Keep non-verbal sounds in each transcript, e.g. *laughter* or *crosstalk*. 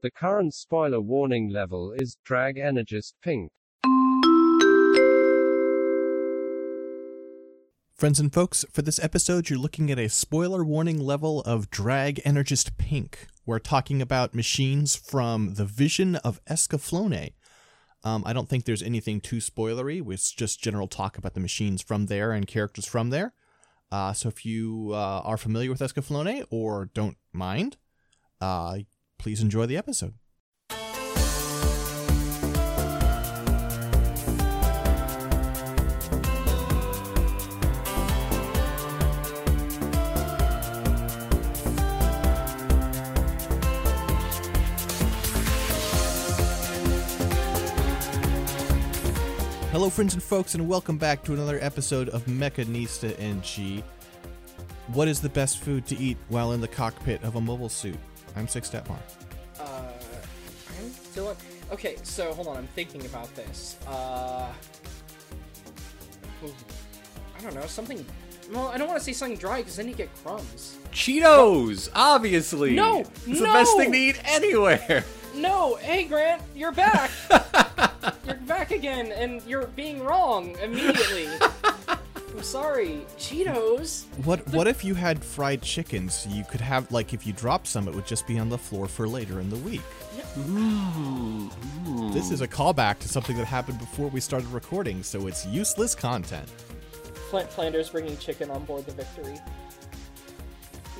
The current spoiler warning level is Drag Energist Pink. Friends and folks, for this episode, you're looking at a spoiler warning level of Drag Energist Pink. We're talking about machines from the vision of Escaflowne. Um, I don't think there's anything too spoilery. It's just general talk about the machines from there and characters from there. Uh, so if you uh, are familiar with Escaflowne or don't mind, uh, please enjoy the episode. Hello, friends and folks, and welcome back to another episode of Mechanista NG. What is the best food to eat while in the cockpit of a mobile suit? I'm Six Detmar. Uh, I'm Dylan. Okay, so hold on. I'm thinking about this. Uh, I don't know. Something. Well, I don't want to say something dry because then you get crumbs. Cheetos, obviously. No, it's the best thing to eat anywhere. *laughs* No, hey Grant, you're back. *laughs* you're back again, and you're being wrong immediately. *laughs* I'm sorry. Cheetos. What What if you had fried chickens? You could have like if you dropped some, it would just be on the floor for later in the week. This is a callback to something that happened before we started recording, so it's useless content. Flint Flanders bringing chicken on board the Victory.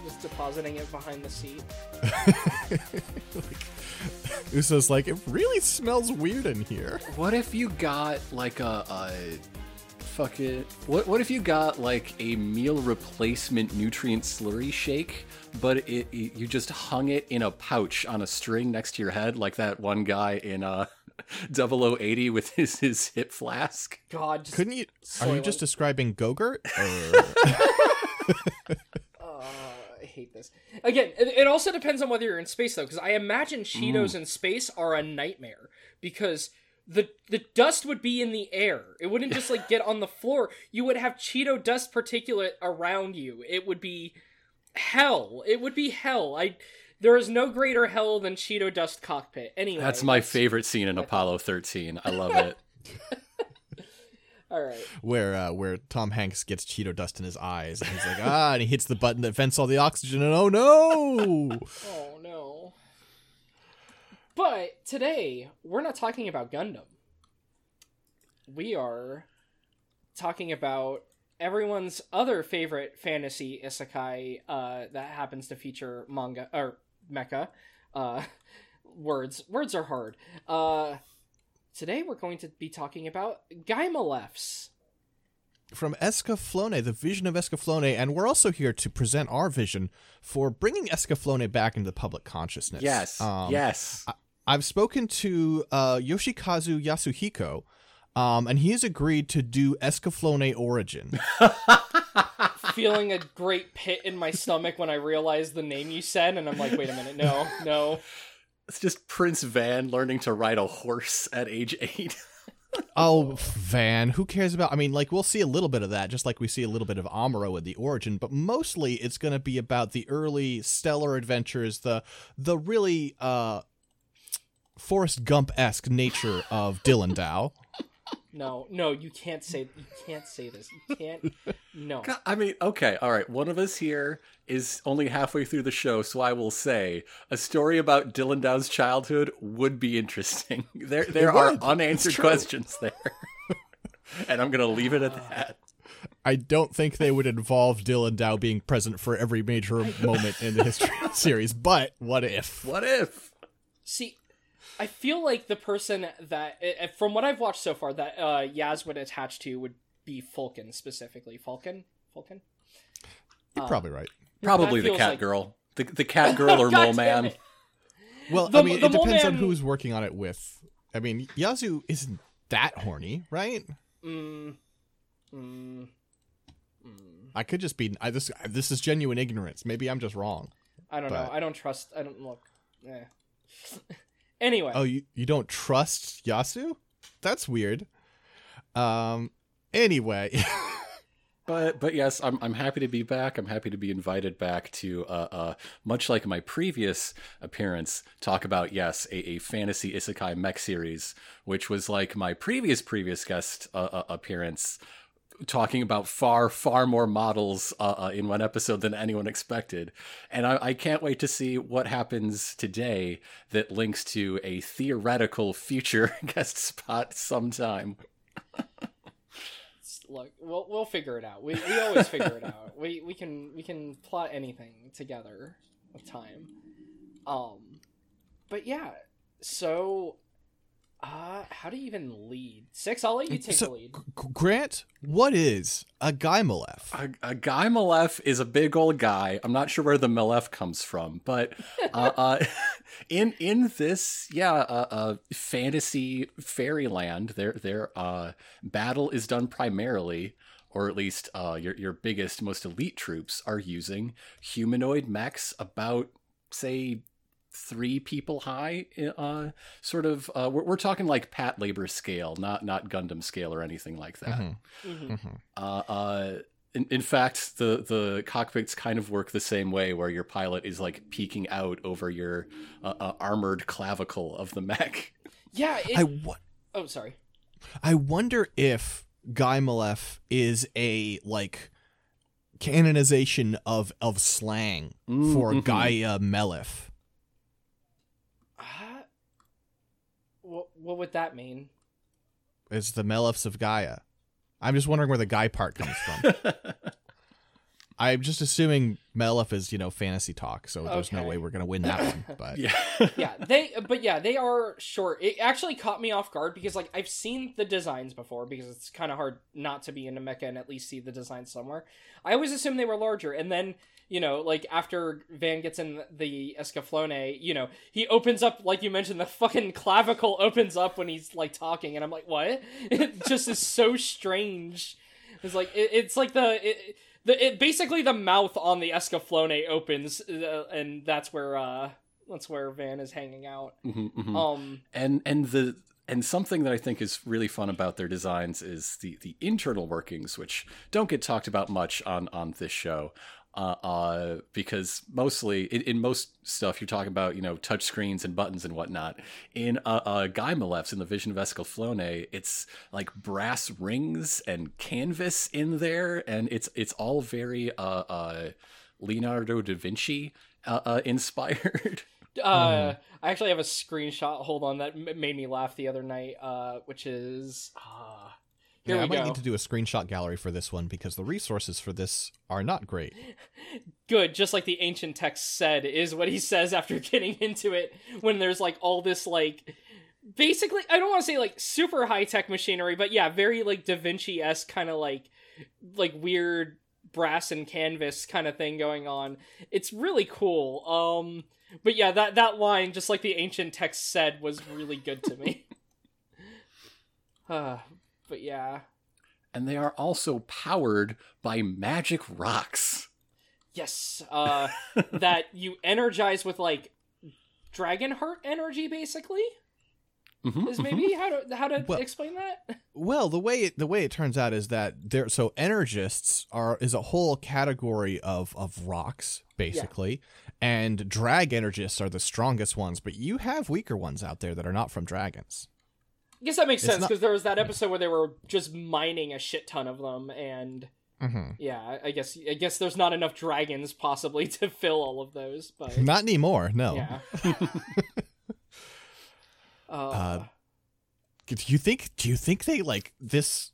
Just depositing it behind the seat. *laughs* Uso's like, it really smells weird in here. What if you got like a, a fucking what? What if you got like a meal replacement nutrient slurry shake, but it, it you just hung it in a pouch on a string next to your head, like that one guy in uh *laughs* 0080 with his his hip flask. God, just Couldn't you? Are you just describing Gogurt? *laughs* Or... Uh, I hate this. Again, it, it also depends on whether you're in space though, because I imagine Cheetos in space are a nightmare because the the dust would be in the air. It wouldn't just like get on the floor. You would have Cheeto dust particulate around you. It would be hell. It would be hell. I there is no greater hell than Cheeto dust cockpit. Anyway, That's my favorite scene in Apollo 13. I love it. *laughs* All right. where uh, where Tom Hanks gets Cheeto dust in his eyes, and he's like, ah, and he hits the button that vents all the oxygen, and oh no! *laughs* Oh no. But today, we're not talking about Gundam. We are talking about everyone's other favorite fantasy isekai uh, that happens to feature manga or mecha. Uh, *laughs* words words are hard. Uh, today we're going to be talking about Guymelefs. From Escaflowne, the vision of Escaflowne, and we're also here to present our vision for bringing Escaflowne back into the public consciousness. Yes. Um, yes. I've spoken to uh, Yoshikazu Yasuhiko, um, and he has agreed to do Escaflowne Origin. *laughs* Feeling a great pit in my stomach when I realized the name you said, and I'm like, wait a minute, no, no. It's just Prince Van learning to ride a horse at age 8. *laughs* oh, Van, who cares about? I mean, like we'll see a little bit of that, just like we see a little bit of Amuro in the Origin, but mostly it's going to be about the early stellar adventures, the the really uh, Forrest Gump esque nature of Dilandau. No, no, you can't say you can't say this. You can't. No. *laughs* God, I mean, okay, all right. One of us here is only halfway through the show, so I will say a story about Dilandau's childhood would be interesting. *laughs* There, there are would. unanswered questions there, *laughs* and I'm gonna leave it at uh, that. I don't think they would involve Dilandau being present for every major moment in the history series, but what if? What if? See, I feel like the person that, eh, from what I've watched so far, that uh, Yaz would attach to would be Folken specifically. Folken, Folken. You're probably right. Probably the cat like- girl, the the cat girl *laughs* or God mole man. Well, The- I mean, it depends on who's working on it with. I mean, Yazu isn't that horny, right? Mm, mm, mm. I could just be. I this this is genuine ignorance. Maybe I'm just wrong. I don't But- know. I don't trust. I don't look. Eh. *laughs* anyway, Oh, you you don't trust Yasu? That's weird. Um. Anyway, *laughs* But but yes, I'm I'm happy to be back. I'm happy to be invited back to uh, uh much like my previous appearance, talk about yes a, a fantasy isekai mech series, which was like my previous previous guest uh, uh, appearance, talking about far far more models uh, uh, in one episode than anyone expected, and I, I can't wait to see what happens today that links to a theoretical future *laughs* guest spot sometime. *laughs* Look, we'll we'll figure it out. We we always figure it out. We we can we can plot anything together with time. Um, but yeah. So, uh, how do you even lead? Six. I'll let you take So, the lead. Grant, what is a Guymelef? A, a guy Melef is a big old guy. I'm not sure where the Melef comes from, but *laughs* uh, uh, in in this, yeah, uh, uh, fantasy fairyland, their their uh, battle is done primarily, or at least uh, your your biggest, most elite troops are using humanoid mechs about say three people high uh sort of uh we're, we're talking like Patlabor scale not not gundam scale or anything like that Mhm. Mhm. Mhm. uh, uh, in, in fact, the, the cockpits kind of work the same way, where your pilot is like peeking out over your uh, uh, armored clavicle of the mech. Yeah. It, I, wo- oh, sorry. I wonder if Guymelef is a like canonization of of slang Mm, for mhm. Gaia Melef. Uh, what what would that mean? It's the Melefs of Gaia. I'm just wondering where the guy part comes from. *laughs* I'm just assuming Melef is, you know, fantasy talk, so there's no way we're gonna win that one. But *laughs* yeah. yeah they but yeah they are short it actually caught me off guard because like i've seen the designs before because it's kind of hard not to be into mecha and at least see the designs somewhere i always assumed they were larger and then you know like after van gets in the escaflowne you know he opens up like you mentioned the fucking clavicle opens up when he's like talking and i'm like what *laughs* it just is so strange it's like it, it's like the it, the it, basically the mouth on the escaflowne opens uh, and that's where uh that's where Van is hanging out. Mhm, mhm. Um, and and the and something that I think is really fun about their designs is the the internal workings, which don't get talked about much on on this show. Uh, uh, because mostly in, in most stuff you're talking about, you know, touch screens and buttons and whatnot. In uh, uh, Guymelef's in the Vision of Escaflowne, it's like brass rings and canvas in there, and it's it's all very uh, uh, Leonardo da Vinci uh, uh, *laughs* inspired. uh, I actually have a screenshot. Hold on, that m- made me laugh the other night. Uh, which is uh, here yeah, I we might go. need to do a screenshot gallery for this one because the resources for this are not great. *laughs* Good, just like the ancient text said, is what he says after *laughs* getting into it. When there's like all this like. Basically, I don't want to say like super high tech machinery, but yeah, very like Da Vinci esque kind of like like weird brass and canvas kind of thing going on. It's really cool. Um but yeah, that that line just like the ancient text said was really good to me. uh, *laughs* *sighs* but yeah. and they are also powered by magic rocks. Yes, uh *laughs* that you energize with like dragon heart energy basically Mhm, is mhm. maybe how to how to Well- explain that? Well, the way it, the way it turns out is that there so energists are is a whole category of of rocks basically, and drag energists are the strongest ones, but you have weaker ones out there that are not from dragons. I guess that makes It's sense not- because there was that episode where they were just mining a shit ton of them and Mm-hmm. yeah, I- I guess I guess there's not enough dragons possibly to *laughs* fill all of those, but *laughs* Not anymore. No. yeah. *laughs* uh, Uh, Do you think? Do you think they like this?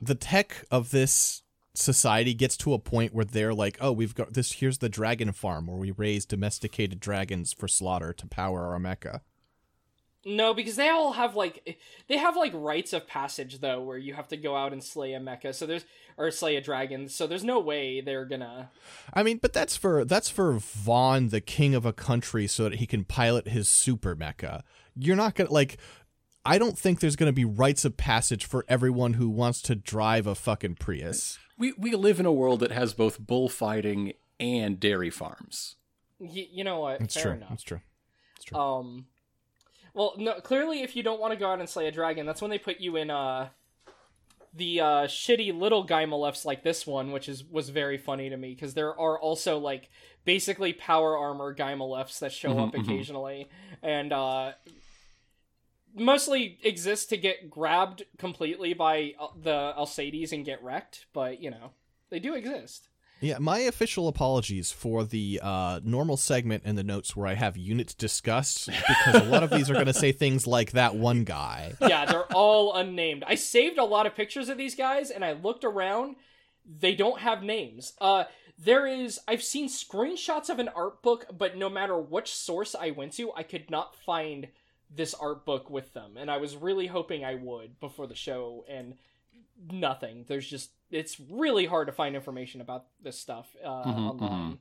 The tech of this society gets to a point where they're like, "Oh, we've got this. Here's the dragon farm where we raise domesticated dragons for slaughter to power our mecha." No, because they all have like they have like rites of passage though, where you have to go out and slay a mecha. So there's or slay a dragon. So there's no way they're gonna. I mean, but that's for that's for Vaughn, the king of a country, so that he can pilot his super mecha. You're not gonna like. I don't think there's gonna be rites of passage for everyone who wants to drive a fucking Prius. We we live in a world that has both bullfighting and dairy farms. Y- you know what? That's Fair true. enough. That's true. It's true. Um, well, no. Clearly, if you don't want to go out and slay a dragon, that's when they put you in uh the uh, shitty little Guymelefs like this one, which is was very funny to me because there are also like basically power armor Guymelefs that show up Mhm, mhm. occasionally, and uh, mostly exist to get grabbed completely by uh, the Alseides and get wrecked. But you know, they do exist. Yeah, my official apologies for the uh, normal segment in the notes where I have units discussed because a lot of these are going to say things like that one guy. yeah, they're all unnamed. I saved a lot of pictures of these guys and I looked around. They don't have names. Uh there is I've seen screenshots of an art book, but no matter which source I went to, I could not find this art book with them. And I was really hoping I would before the show and nothing. There's just it's really hard to find information about this stuff uh, Mhm, online,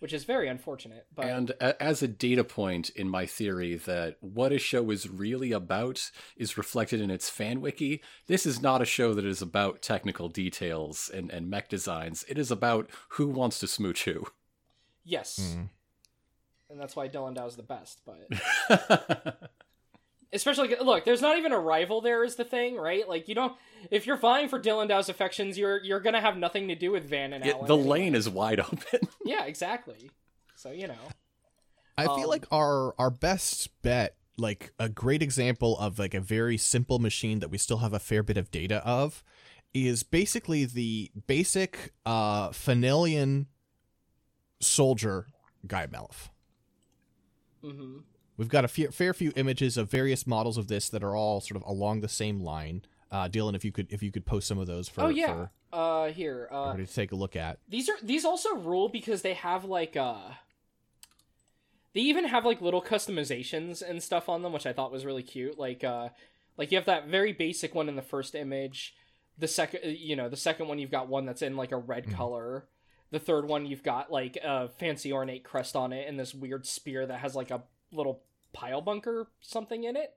which is very unfortunate. But And a- as a data point in my theory that what a show is really about is reflected in its fan wiki, this is not a show that is about technical details and, and mech designs. It is about who wants to smooch who. yes, Mm. and that's why Dilandau's the best. But *laughs* especially look there's not even a rival there is the thing right like you don't if you're vying for dilandau's affections you're you're gonna have nothing to do with van and Yeah, Allen the anyway. lane is wide open. *laughs* yeah exactly so you know I Um, feel like our our best bet, like a great example of like a very simple machine that we still have a fair bit of data of, is basically the basic uh Fanelian soldier Guymelef. hmm We've got a few, fair few images of various models of this that are all sort of along the same line. Uh, Dylan, if you could if you could post some of those for, oh yeah for uh here uh, to take a look at. these are these also rule because they have like uh they even have like little customizations and stuff on them which i thought was really cute like uh like you have that very basic one in the first image the second you know the second one you've got one that's in like a red Mhm. color the third one you've got like a fancy ornate crest on it and this weird spear that has like a little pile bunker something in it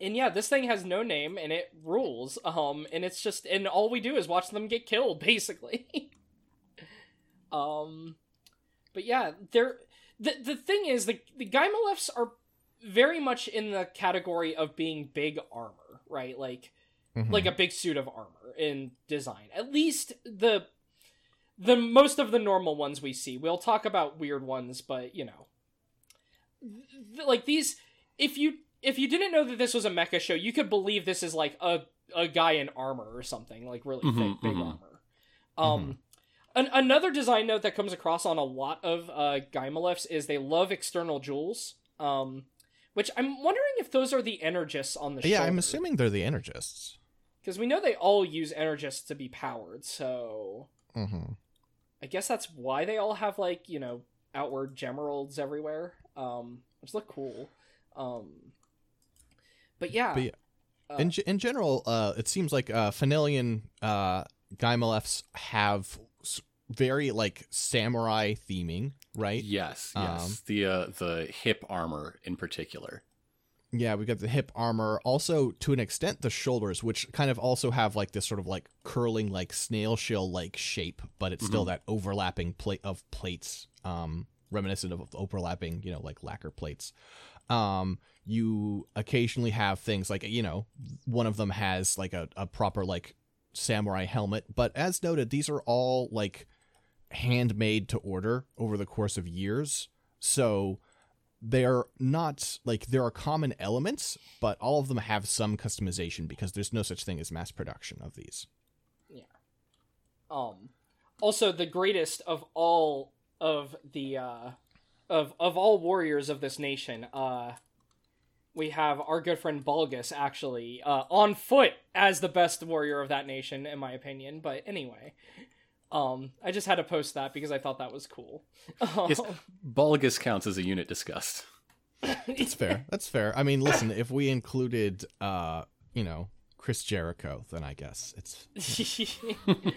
and yeah this thing has no name and it rules um and it's just and all we do is watch them get killed *laughs* basically um but yeah they're the the thing is the the Guymelefs are very much in the category of being big armor right like Mhm. like a big suit of armor in design. At least the the most of the normal ones we see. We'll talk about weird ones, but you know, like these. If you if you didn't know that this was a mecha show, you could believe this is like a a guy in armor or something, like really Mhm, thick, big mhm. armor. Um. An- another design note that comes across on a lot of uh, Guymelefs is they love external jewels. Um, which I'm wondering if those are the energists on the show. yeah, I'm assuming they're the energists. Because we know they all use Energists to be powered, so Mm-hmm. I guess that's why they all have like you know outward gemeralds everywhere, um, which look cool. Um, but yeah, But yeah, uh, in ge- in general, uh, it seems like uh, Fanelian uh, Guymelefs have very like samurai theming, right? yes, Um, yes. the uh, the hip armor in particular. Yeah, we got the hip armor. Also, to an extent, the shoulders, which kind of also have like this sort of like curling, like snail shell like shape, but it's still Mhm. that overlapping plate of plates, um, reminiscent of overlapping, you know, like lacquer plates. Um, you occasionally have things like you know, one of them has like a, a proper like samurai helmet, but as noted, these are all like handmade to order over the course of years. So they're not like there are common elements, but all of them have some customization because there's no such thing as mass production of these. Yeah. Um, also the greatest of all of the uh, of of all warriors of this nation. Uh, we have our good friend Balgus actually uh, on foot as the best warrior of that nation, in my opinion. But anyway. Um, I just had to post that because I thought that was cool. *laughs* Yes. Balgus counts as a unit discussed. That's fair. That's fair. I mean, listen, if we included, uh, you know, Chris Jericho, then I guess it's *laughs* *laughs*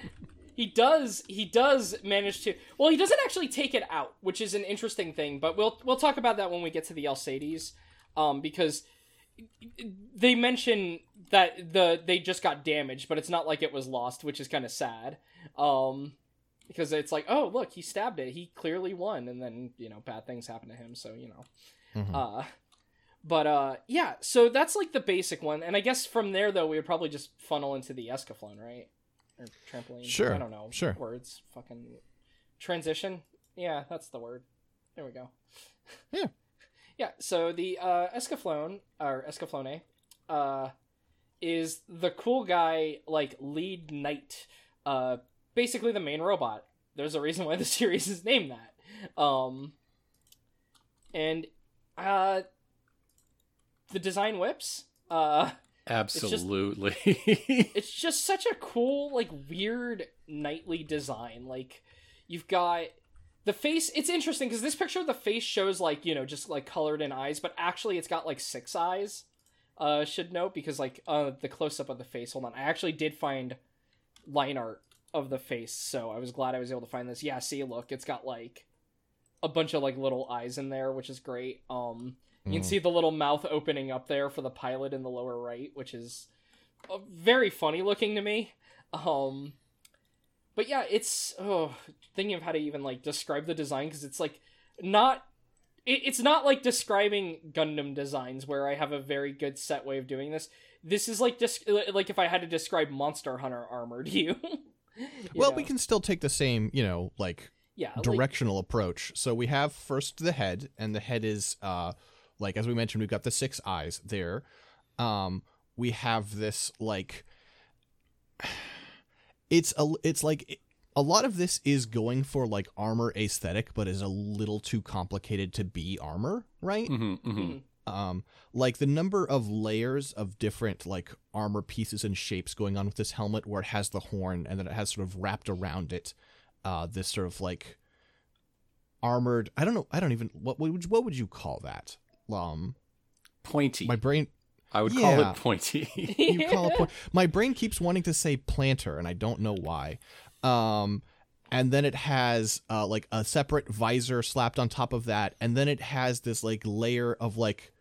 he does he does manage to well he doesn't actually take it out which is an interesting thing but we'll we'll talk about that when we get to the Alseides um because they mention that the they just got damaged but it's not like it was lost which is kind of sad um because it's like oh look he stabbed it he clearly won and then you know bad things happen to him so you know Mhm. uh But uh, yeah. So that's like the basic one, and I guess from there though we would probably just funnel into the Escaflowne, right? Or trampoline. Sure, I don't know. sure. Words. Fucking transition. Yeah, that's the word. There we go. Yeah. *laughs* Yeah. So the uh, Escaflowne or Escaflowne, uh, is the cool guy like lead knight. Uh, basically the main robot. There's a reason why the *laughs* series is named that. Um, and uh, the design whips. Uh, Absolutely. *laughs* it's just such a cool, like weird knightly design. Like you've got the face. It's interesting because this picture of the face shows like you know just like colored in eyes, but actually it's got like six eyes. Uh, should note because like uh the close up of the face. Hold on, I actually did find line art of the face, so I was glad I was able to find this. Yeah, see, look, it's got like a bunch of like little eyes in there, which is great. Um, you can Mm. see the little mouth opening up there for the pilot in the lower right, which is uh, very funny looking to me. Um, but yeah, it's oh, thinking of how to even like describe the design because it's like not. It, it's not like describing Gundam designs where I have a very good set way of doing this. This is like just like if I had to describe Monster Hunter armor to you. *laughs* You well, know? we can still take the same, you know, like yeah like- directional approach. So we have first the head, and the head is uh like as we mentioned, we've got the six eyes there. Um, we have this like *sighs* it's a it's like a lot of this is going for like armor aesthetic, but is a little too complicated to be armor, right? hmm hmm um like the number of layers of different like armor pieces and shapes going on with this helmet where it has the horn and then it has sort of wrapped around it uh this sort of like armored i don't know i don't even what would what would you call that um Pointy. my brain I would call it pointy. *laughs* you call it point my brain keeps wanting to say planter and i don't know why um and then it has uh like a separate visor slapped on top of that and then it has this like layer of like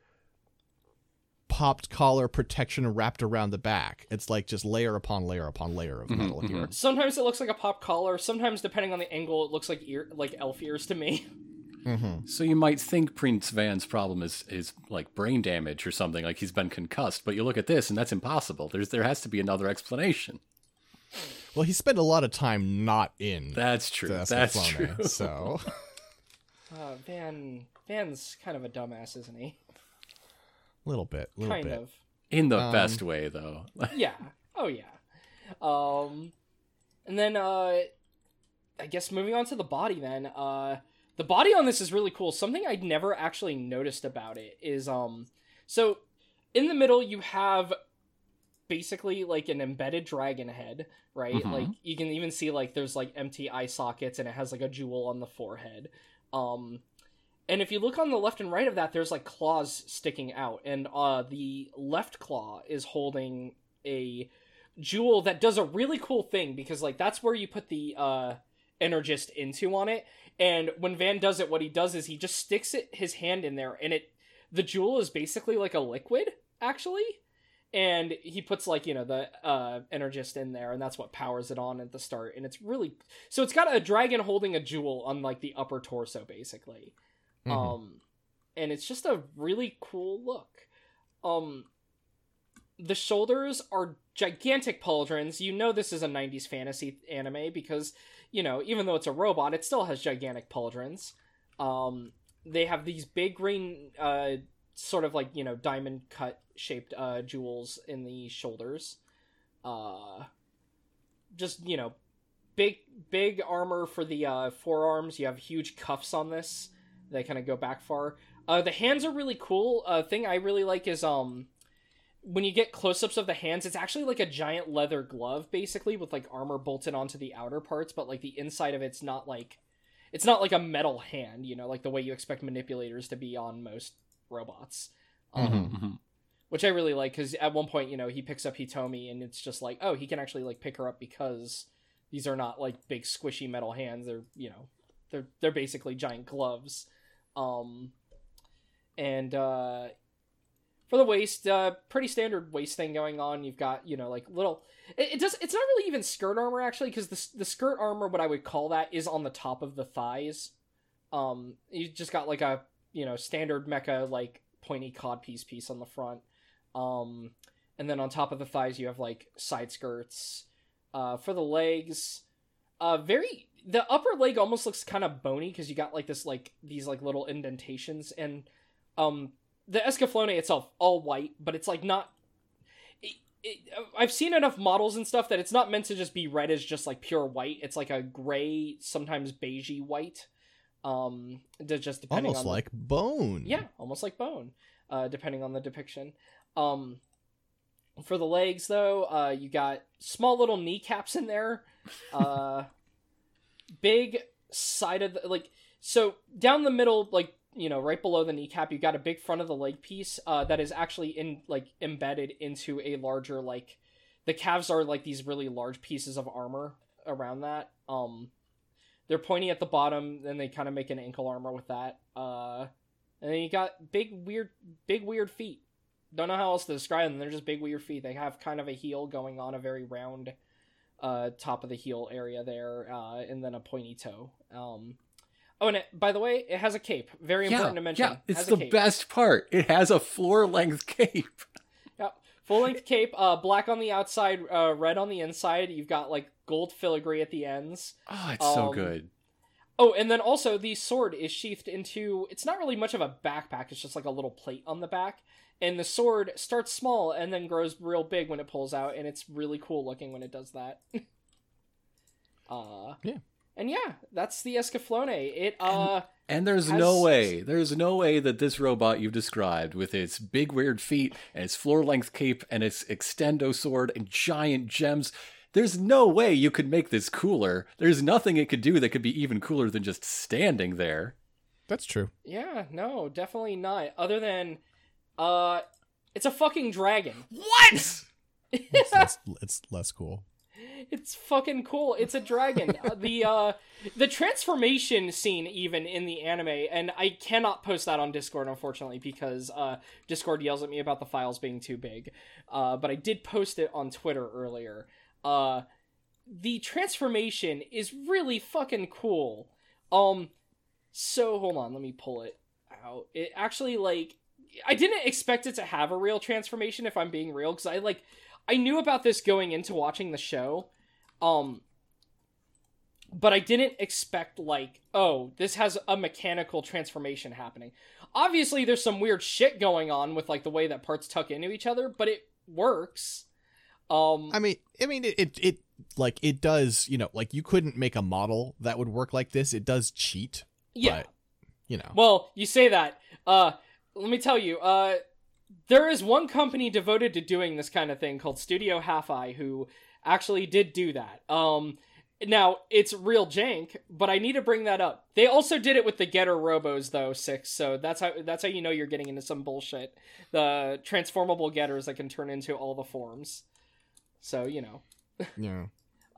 popped collar protection wrapped around the back it's like just layer upon layer upon layer of Mhm, metal here Sometimes it looks like a pop collar. Sometimes, depending on the angle, it looks like ear, like elf ears to me. *laughs* mm-hmm. so you might think Prince Van's problem is is like brain damage or something, like he's been concussed. But you look at this, and that's impossible. There's there has to be another explanation. well he spent a lot of time not in That's true. the That's Escaflowne, true. so *laughs* Uh, Van Van's kind of a dumbass, isn't he? a little bit little Kind bit of. In the Um, best way, though. *laughs* Yeah. Oh yeah. Um, and then uh, I guess moving on to the body. Then uh, the body on this is really cool. Something I'd never actually noticed about it is um, so in the middle you have basically like an embedded dragon head, right? Mhm. Like you can even see like there's like empty eye sockets and it has like a jewel on the forehead. Um and if you look on the left and right of that there's like claws sticking out and uh the left claw is holding a jewel that does a really cool thing because like that's where you put the uh energist into on it and when Van does it what he does is he just sticks it his hand in there and it the jewel is basically like a liquid actually. And he puts like you know the uh energist in there and that's what powers it on at the start. And it's really so it's got a dragon holding a jewel on like the upper torso basically. Mhm. um and it's just a really cool look. Um the shoulders are gigantic pauldrons. You know this is a 90s fantasy anime because you know even though it's a robot it still has gigantic pauldrons. Um they have these big green uh sort of like you know diamond cut shaped uh jewels in the shoulders. Uh just you know big big armor for the uh forearms. You have huge cuffs on this. They kind of go back far. Uh the hands are really cool. Uh thing i really like is um when you get close-ups of the hands it's actually like a giant leather glove basically with like armor bolted onto the outer parts but like the inside of it's not like it's not like a metal hand you know like the way you expect manipulators to be on most robots um, Mhm. Mhm. which I really like because at one point, you know, he picks up Hitomi and it's just like, oh, he can actually like pick her up because these are not like big squishy metal hands. They're you know, they're they're basically giant gloves. Um, and uh, for the waist, uh, pretty standard waist thing going on. You've got you know like little. It, it does. It's not really even skirt armor actually because the the skirt armor, what I would call that, is on the top of the thighs. Um, you just got like a you know standard mecha like pointy codpiece piece on the front. Um, and then on top of the thighs, you have like side skirts. Uh, for the legs, uh, very the upper leg almost looks kind of bony because you got like this like these like little indentations and um the escaflowne itself all white but it's like not it, it, i've seen enough models and stuff that it's not meant to just be red as just like pure white it's like a gray sometimes beigey white um just depending Almost on like bone. yeah almost like bone uh depending on the depiction um for the legs though uh you got small little kneecaps in there *laughs* uh big side of the like so down the middle like you know right below the kneecap you've got a big front of the leg piece uh that is actually in like embedded into a larger like the calves are like these really large pieces of armor around that. Um they're pointy at the bottom then they kind of make an ankle armor with that uh and then you got big weird big weird feet. Don't know how else to describe them. They're just big weird feet. They have kind of a heel going on a very round uh, top of the heel area there, uh, and then a pointy toe. Um, oh, and it, by the way, it has a cape. Very important to mention. Yeah, it's the cape. best part. It has a floor length cape. *laughs* Yep. Full length cape, uh, black on the outside, uh, red on the inside. You've got like gold filigree at the ends. Oh, it's so Um, good. Oh, and then also the sword is sheathed into. It's not really much of a backpack. It's just like a little plate on the back. And the sword starts small and then grows real big when it pulls out, and it's really cool looking when it does that. *laughs* uh, Yeah. And yeah, that's the Escaflowne. It uh, And there's has- no way, there's no way that this robot you've described, with its big weird feet and its floor length cape and its extendo sword and giant gems, there's no way you could make this cooler. There's nothing it could do that could be even cooler than just standing there. That's true. yeah, no, definitely not. Other than, uh, it's a fucking dragon. What? *laughs* It's less, it's less cool. It's fucking cool. It's a dragon. *laughs* Uh, the uh the transformation scene even in the anime and I cannot post that on Discord unfortunately because uh Discord yells at me about the files being too big. Uh but I did post it on Twitter earlier. Uh the transformation is really fucking cool. Um so hold on, let me pull it out. It actually like I didn't expect it to have a real transformation if I'm being real cuz I like I knew about this going into watching the show. Um but I didn't expect like, oh, this has a mechanical transformation happening. Obviously there's some weird shit going on with like the way that parts tuck into each other, but it works. Um I mean, I mean, it, it, it, like, it does, you know, like, you couldn't make a model that would work like this. It does cheat, yeah. but, you know. Well, you say that. Uh, let me tell you. Uh, there is one company devoted to doing this kind of thing called Studio Half Eye who actually did do that. Um, now it's real jank, but I need to bring that up. They also did it with the Getter Robos though six, so that's how that's how you know you're getting into some bullshit. The transformable getters that can turn into all the forms. So you know. *laughs* yeah.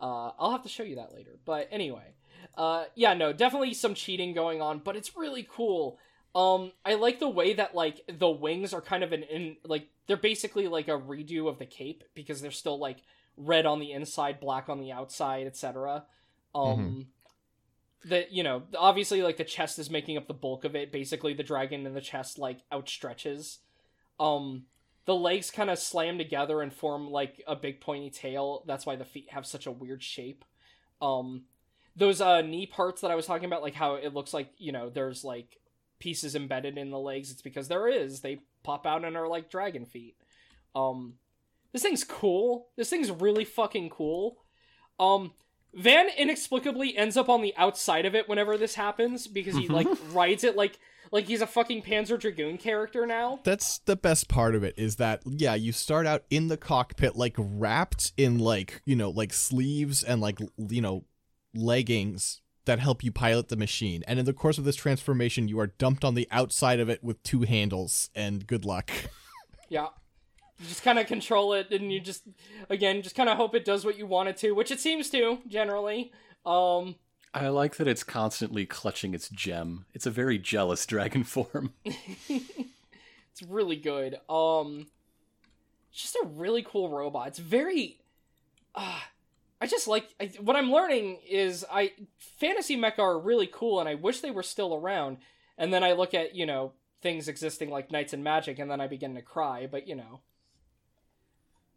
Uh, I'll have to show you that later. But anyway, uh, yeah, no, definitely some cheating going on, but it's really cool. Um, I like the way that like the wings are kind of an in like they're basically like a redo of the cape because they're still like red on the inside, black on the outside, etc. Um, that you know, obviously like the chest is making up the bulk of it. Basically, the dragon in the chest like outstretches. Um, the legs kind of slam together and form like a big pointy tail. That's why the feet have such a weird shape. Um, those uh knee parts that I was talking about, like how it looks like you know there's like pieces embedded in the legs. It's because there is. They pop out and are like dragon feet. Um, this thing's cool. This thing's really fucking cool. Um, Van inexplicably ends up on the outside of it whenever this happens because he like *laughs* rides it like like he's a fucking Panzer Dragoon character now. That's the best part of it is that yeah, you start out in the cockpit like wrapped in like, you know, like sleeves and like you know, leggings that help you pilot the machine. And in the course of this transformation, you are dumped on the outside of it with two handles and good luck. *laughs* Yeah. You just kind of control it and you just again just kind of hope it does what you want it to, which it seems to generally. Um I like that it's constantly clutching its gem. It's a very jealous dragon *laughs* form. *laughs* it's really good. Um it's just a really cool robot. It's very uh I just like I, what I'm learning is I fantasy mecha are really cool and I wish they were still around. And then I look at, you know, things existing like knights and magic, and then I begin to cry. But you know,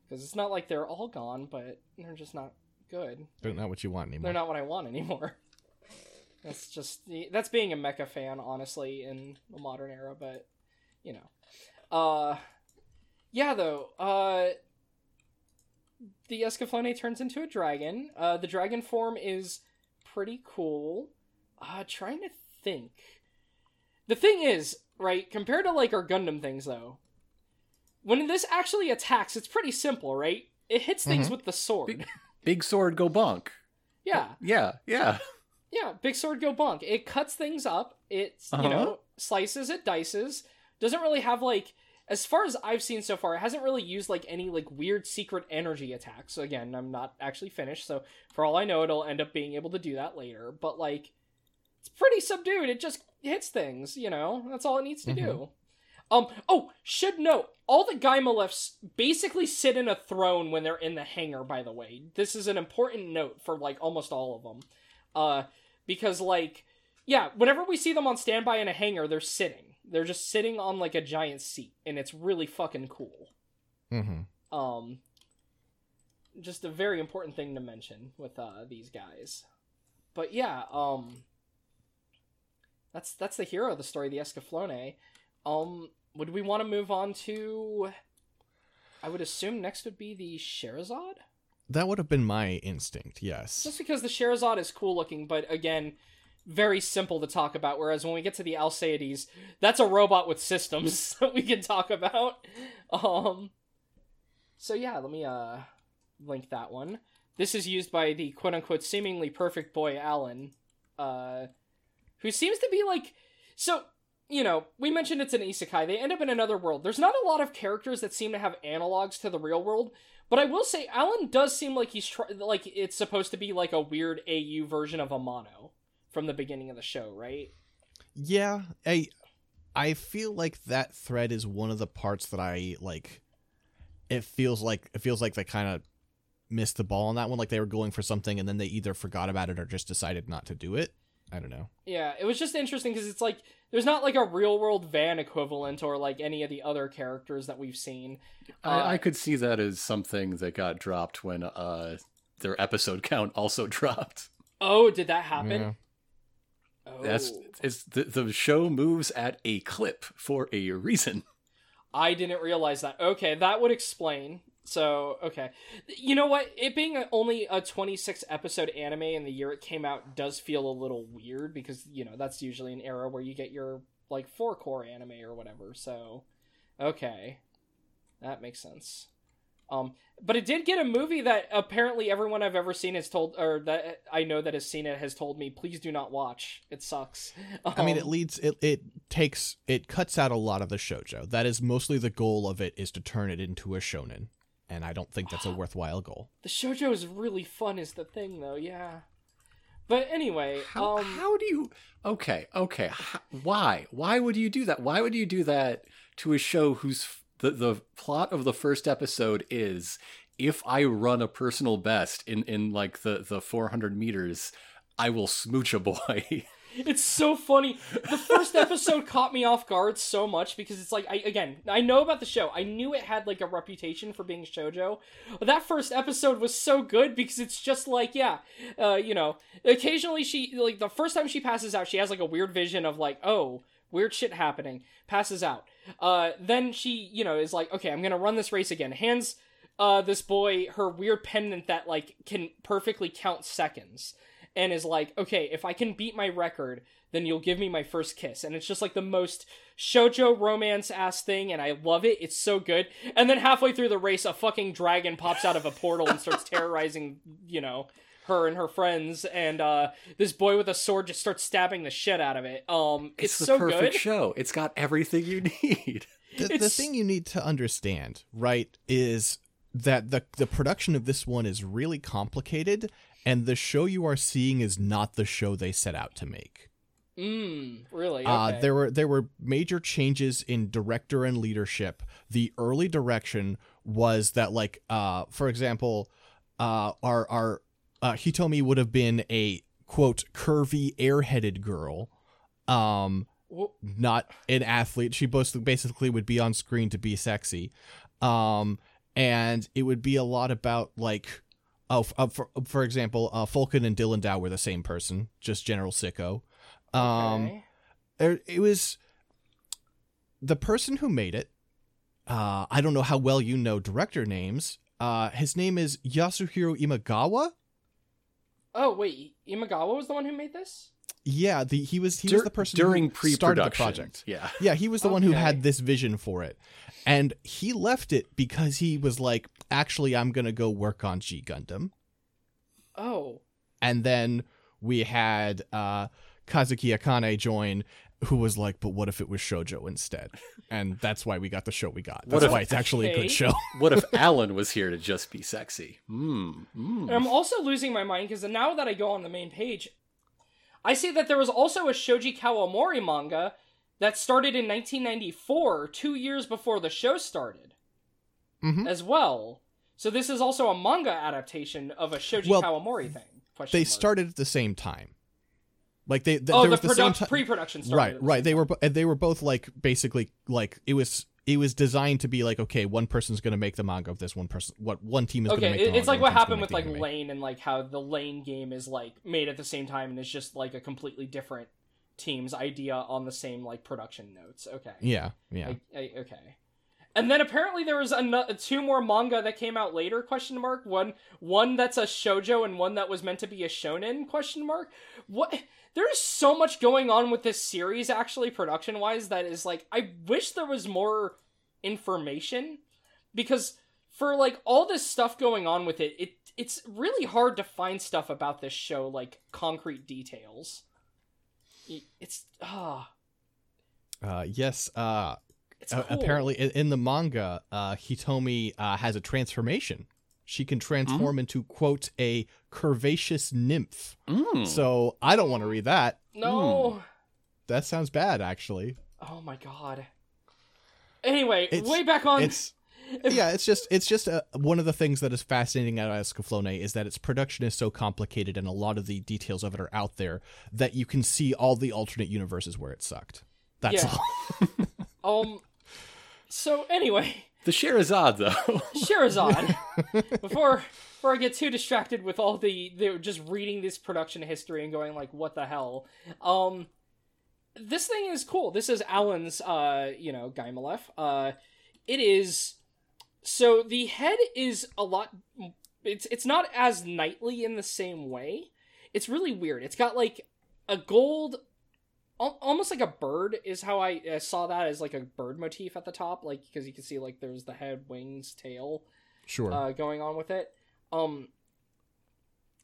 because it's not like they're all gone, but they're just not good. They're not what you want anymore. They're not what I want anymore. *laughs* That's just that's being a mecha fan, honestly, in the modern era. But you know, uh, yeah, though, uh, the Escaflowne turns into a dragon. Uh, the dragon form is pretty cool. Uh, trying to think. The thing is, right, compared to like our Gundam things, though, when this actually attacks, it's pretty simple, right? It hits things Mhm. with the sword. Big- Big sword go bonk. *laughs* yeah. Yeah, yeah. Yeah, big sword go bonk. It cuts things up. It you Uh-huh. know slices, it dices. Doesn't really have like, as far as I've seen so far, it hasn't really used like any like weird secret energy attacks. Again, I'm not actually finished, so for all I know, it'll end up being able to do that later. But like, it's pretty subdued. It just hits things. You know, that's all it needs to do. Um. Oh, should note all the Guymelefs basically sit in a throne when they're in the hangar. By the way, this is an important note for like almost all of them. Uh, because like, yeah, whenever we see them on standby in a hangar, they're sitting. They're just sitting on like a giant seat, and it's really fucking cool. Mm-hmm. Um, just a very important thing to mention with uh these guys. But yeah, um, that's that's the hero of the story, the Escaflowne. Um, would we want to move on to? I would assume next would be the Scherazade. That would have been my instinct. Yes. Just because the Scherazade is cool looking, but again, very simple to talk about. Whereas when we get to the Alseides, that's a robot with systems *laughs* that we can talk about. Um, so yeah, let me uh link that one. This is used by the quote unquote seemingly perfect boy Allen, uh, who seems to be like so. You know, we mentioned it's an isekai. They end up in another world. There's not a lot of characters that seem to have analogs to the real world, but I will say, Allen does seem like he's try- like it's supposed to be like a weird AU version of Amano from the beginning of the show, right? Yeah, I I feel like that thread is one of the parts that I like. It feels like it feels like they kind of missed the ball on that one. Like they were going for something and then they either forgot about it or just decided not to do it. I don't know. Yeah, it was just interesting because it's like there's not like a real world Van equivalent or like any of the other characters that we've seen. Uh, I, I could see that as something that got dropped when uh their episode *laughs* count also dropped. Oh, did that happen? Yeah. Oh, That's it's the, the show moves at a clip for a reason. *laughs* I didn't realize that. Okay, that would explain. So, okay. You know what? It being only a 26 episode anime in the year it came out does feel a little weird because, you know, that's usually an era where you get your, like, four cour anime or whatever. So, okay. That makes sense. Um, but it did get a movie that apparently everyone I've ever seen has told, or that I know that has seen it has told me, please do not watch. It sucks. I mean, it Um, leads it it takes it cuts out a lot of the shojo. That is mostly the goal of it is to turn it into a shonen, and I don't think that's a worthwhile goal. The shojo is really fun, is the thing, though. Yeah. But anyway, How, um, how do you? Okay, okay. How, why? Why would you do that? Why would you do that to a show whose f- the the plot of the first episode is if I run a personal best in in like the the 400 meters, I will smooch a boy. *laughs* it's so funny. The first episode *laughs* caught me off guard so much because it's like I again I know about the show. I knew it had like a reputation for being shojo. That first episode was so good because it's just like yeah, uh, you know, occasionally she like the first time she passes out, she has like a weird vision of like oh weird shit happening, passes out. Uh, then she you know is like okay I'm gonna run this race again. Hands uh this boy her weird pendant that like can perfectly count seconds and is like, okay, if I can beat my record, then you'll give me my first kiss. And it's just like the most shojo romance ass thing, and I love it. It's so good. And then halfway through the race, a fucking dragon pops out of a portal and starts *laughs* terrorizing, you know, her and her friends. And uh, this boy with a sword just starts stabbing the shit out of it. Um, it's, It's, the so perfect good. show. It's got everything you *laughs* need. The, the thing you need to understand, right, is that the the production of this one is really complicated, and the show you are seeing is not the show they set out to make. Mm, really? Uh, there were there were major changes in director and leadership. The early direction was that, like, uh, for example, uh, our our uh, Hitomi would have been a quote curvy airheaded girl, um, not an athlete. She basically would be on screen to be sexy, um, and it would be a lot about like, oh, f- uh, for for example, uh, Folken and Dilandau were the same person, just General Sicko. Um, okay. er- it was the person who made it. Uh, I don't know how well you know director names. Uh, his name is Yasuhiro Imagawa. Oh wait, Imagawa was the one who made this. Yeah, the he was he Dur- was the person during who started the pre-production. project. Yeah. Yeah, he was the one who had this vision for it. And he left it because he was like, actually, I'm going to go work on G Gundam. Oh, And then we had uh, Kazuki Akane join, who was like, but what if it was shojo instead? And that's why we got the show we got. What That's if- why it's actually a good show. *laughs* What if *laughs* Allen was here to just be sexy? Mm, mm. I'm also losing my mind because now that I go on the main page, I see that there was also a Shoji Kawamori manga that started in 1994, two years before the show started, Mhm. as well. So this is also a manga adaptation of a Shoji Well, Kawamori thing. Question They mark. started at the same time. Like they, th- Oh, there the was the same produc- pre-production started. right right they were they were both like basically like it was it was designed to be like okay one person's going to make the manga of this one person what one team is going to Okay, make it- it's like what happened with like anime. Lain and like how the Lain game is like made at the same time and it's just like a completely different team's idea on the same like production notes. Okay. yeah yeah I, I, okay. And then apparently there was another two more manga that came out later? Question mark. One one that's a shojo and one that was meant to be a shonen? Question mark. What? There's so much going on with this series, actually, production wise, that is like I wish there was more information because for like all this stuff going on with it, it it's really hard to find stuff about this show like concrete details. It's ah, uh yes uh it's a- cool. apparently in, in the manga uh hitomi uh has a transformation she can transform into quote a curvaceous nymph Mm. so i don't want to read that no. that sounds bad actually Oh my god. Anyway, It's- way back on. it's *laughs* yeah it's just it's just uh, one of the things that is fascinating about escaflowne is that its production is so complicated and a lot of the details of it are out there that you can see all the alternate universes where it sucked that's Yeah. all *laughs* Um. So anyway, The Scherazade, though. Scherazade. *laughs* before before I get too distracted with all the, the just reading this production history and going like, what the hell? Um, this thing is cool. This is Allen's, uh, you know, Guymelef. Uh, it is. So the head is a lot. It's it's not as knightly in the same way. It's really weird. It's got like a gold almost like a bird is how I uh, saw that as like a bird motif at the top, like because you can see like there's the head, wings, tail sure uh, going on with it. Um,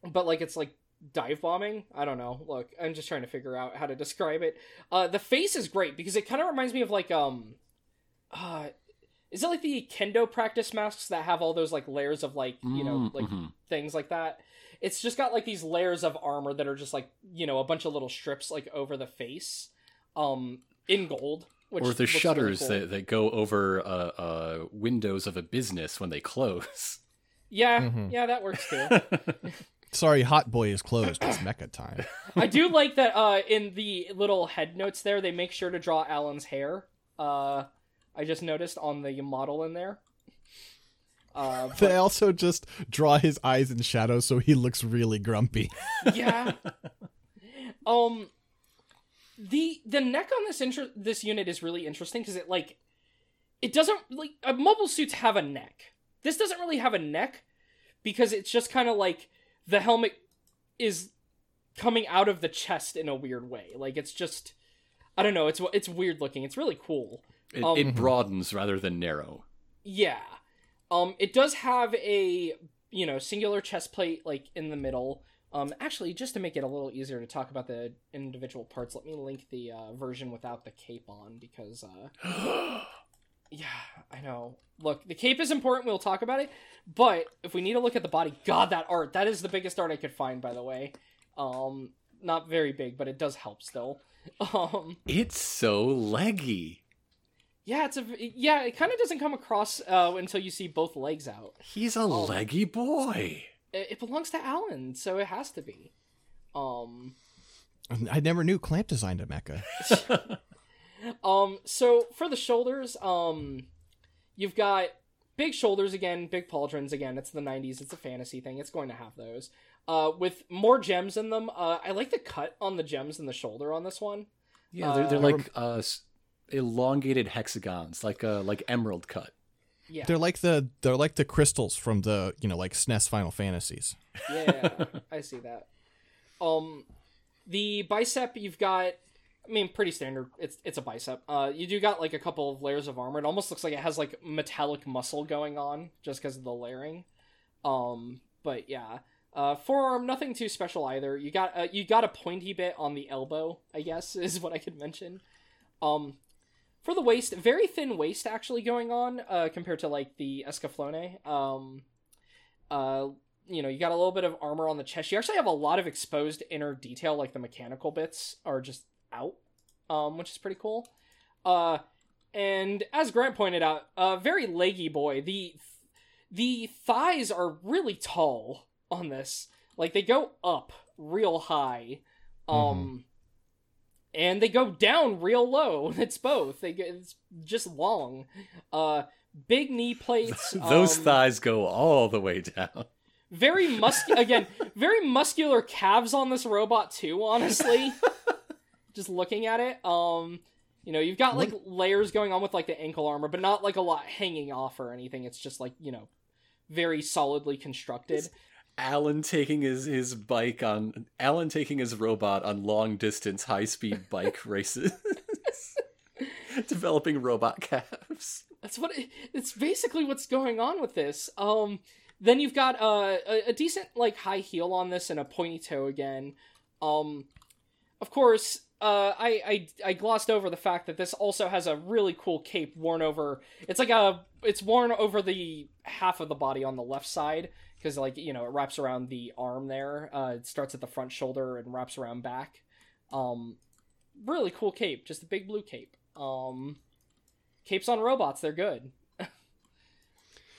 but like it's like dive bombing. I don't know. Look, I'm just trying to figure out how to describe it. Uh, the face is great because it kind of reminds me of like um, uh, is it like the kendo practice masks that have all those like layers of like you know Mm, like mhm. things like that? It's just got like these layers of armor that are just like you know a bunch of little strips like over the face, um, in gold. Which or the looks really shutters cool. that, that go over uh, uh, windows of a business when they close. Yeah, Mhm. yeah, that works too. *laughs* sorry hot boy is closed it's mecha time I do like that uh in the little head notes there they make sure to draw Allen's hair. Uh I just noticed on the model in there. Uh but- They also just draw his eyes in shadow so he looks really grumpy. *laughs* yeah. Um the the neck on this inter- this unit is really interesting cuz it like it doesn't like uh, mobile suits have a neck. This doesn't really have a neck because it's just kind of like the helmet is coming out of the chest in a weird way. Like it's just I don't know, it's it's weird looking. It's really cool. It, Um, it broadens rather than narrow. Yeah. Um it does have a, you know, singular chest plate like in the middle. Um actually just to make it a little easier to talk about the individual parts, let me link the uh, version without the cape on because uh *gasps* yeah, I know. Look, the cape is important, we'll talk about it, but if we need to look at the body, god that art, that is the biggest art I could find by the way. Um not very big, but it does help still. *laughs* Um It's so leggy. Yeah, it's a yeah, it kind of doesn't come across uh, until you see both legs out. He's a leggy boy. it, it belongs to Allen, so it has to be. Um, I never knew Clamp designed a mecha. *laughs* *laughs* Um, so for the shoulders, um, you've got big shoulders again, big pauldrons again. It's the '90s. It's a fantasy thing. It's going to have those. Uh, with more gems in them. Uh, I like the cut on the gems in the shoulder on this one. Yeah, they're, they're Uh, like uh, s- elongated hexagons, like uh, like emerald cut. Yeah, They're like the they're like the crystals from the you know like SNES Final Fantasies. yeah, I see that. Um, the bicep you've got. I mean, pretty standard. It's it's a bicep. Uh, you do got like a couple of layers of armor. It almost looks like it has like metallic muscle going on just because of the layering. Um, but yeah. Uh, forearm, nothing too special either. You got uh, you got a pointy bit on the elbow, I guess *laughs* is what I could mention. Um, for the waist, very thin waist actually going on uh, compared to like the Escaflowne. Um, uh, you know, you got a little bit of armor on the chest. You actually have a lot of exposed inner detail, like the mechanical bits are just out, um, which is pretty cool. Uh, and as Grant pointed out, a very leggy boy. The the thighs are really tall on this. Like they go up real high, um, and they go down real low. *laughs* It's both. They get it's just long. Uh, big knee plates. *laughs* Those um, thighs go all the way down. very muscu *laughs* again very muscular calves on this robot too honestly just looking at it um you know you've got like layers going on with like the ankle armor but not like a lot hanging off or anything it's just like you know very solidly constructed Allen taking his his bike on Allen taking his robot on long distance high speed *laughs* bike races. *laughs* Developing robot calves. that's what it, it's basically what's going on with this um then you've got uh, a, a decent like high heel on this and a pointy toe again um of course uh, I, I I glossed over the fact that this also has a really cool cape worn over. It's like a it's worn over the half of the body on the left side because like you know it wraps around the arm there. Uh, it starts at the front shoulder and wraps around back. Um, really cool cape, just a big blue cape. Um, capes on robots, they're good. *laughs*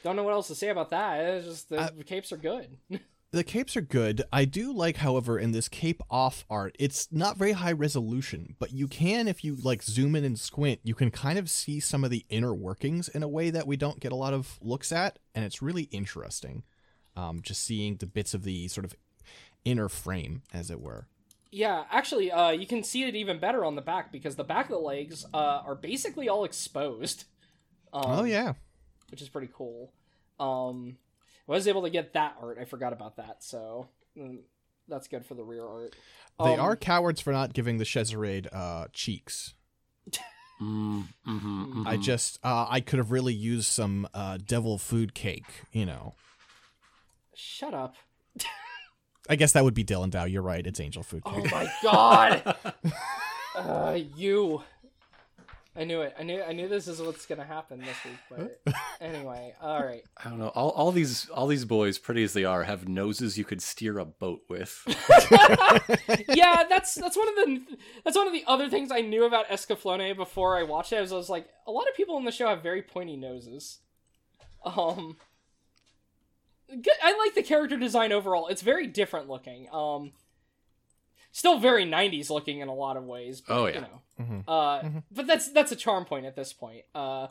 Don't know what else to say about that. It's just the, Uh, the capes are good. *laughs* The capes are good. I do like, however, in this cape off art, it's not very high resolution, but you can, if you like zoom in and squint, you can kind of see some of the inner workings in a way that we don't get a lot of looks at, and it's really interesting. Um, just seeing the bits of the sort of inner frame, as it were. Yeah, actually, uh, you can see it even better on the back because the back of the legs uh, are basically all exposed. Um, oh yeah, which is pretty cool. Um, I was able to get that art. I forgot about that, so mm, that's good for the rear art. they Um, are cowards for not giving the Scherazade uh, cheeks. *laughs* Mm, mhm, I mhm. just, uh, I could have really used some uh, devil food cake, you know. Shut up! I guess that would be Dilandau. You're right. It's angel food cake. Oh my god! *laughs* uh, you. I knew it. I knew. I knew this is what's gonna happen this week. But *laughs* anyway, all right. I don't know. All, all these all these boys, pretty as they are, have noses you could steer a boat with. *laughs* yeah, that's that's one of the that's one of the other things I knew about Escaflowne before I watched it. Was I was like, a lot of people in the show have very pointy noses. Um, good. I like the character design overall. It's very different looking. Um, still very '90s looking in a lot of ways. But, Oh, yeah. You know, Mhm. uh, Mhm. but that's that's a charm point at this point. Uh,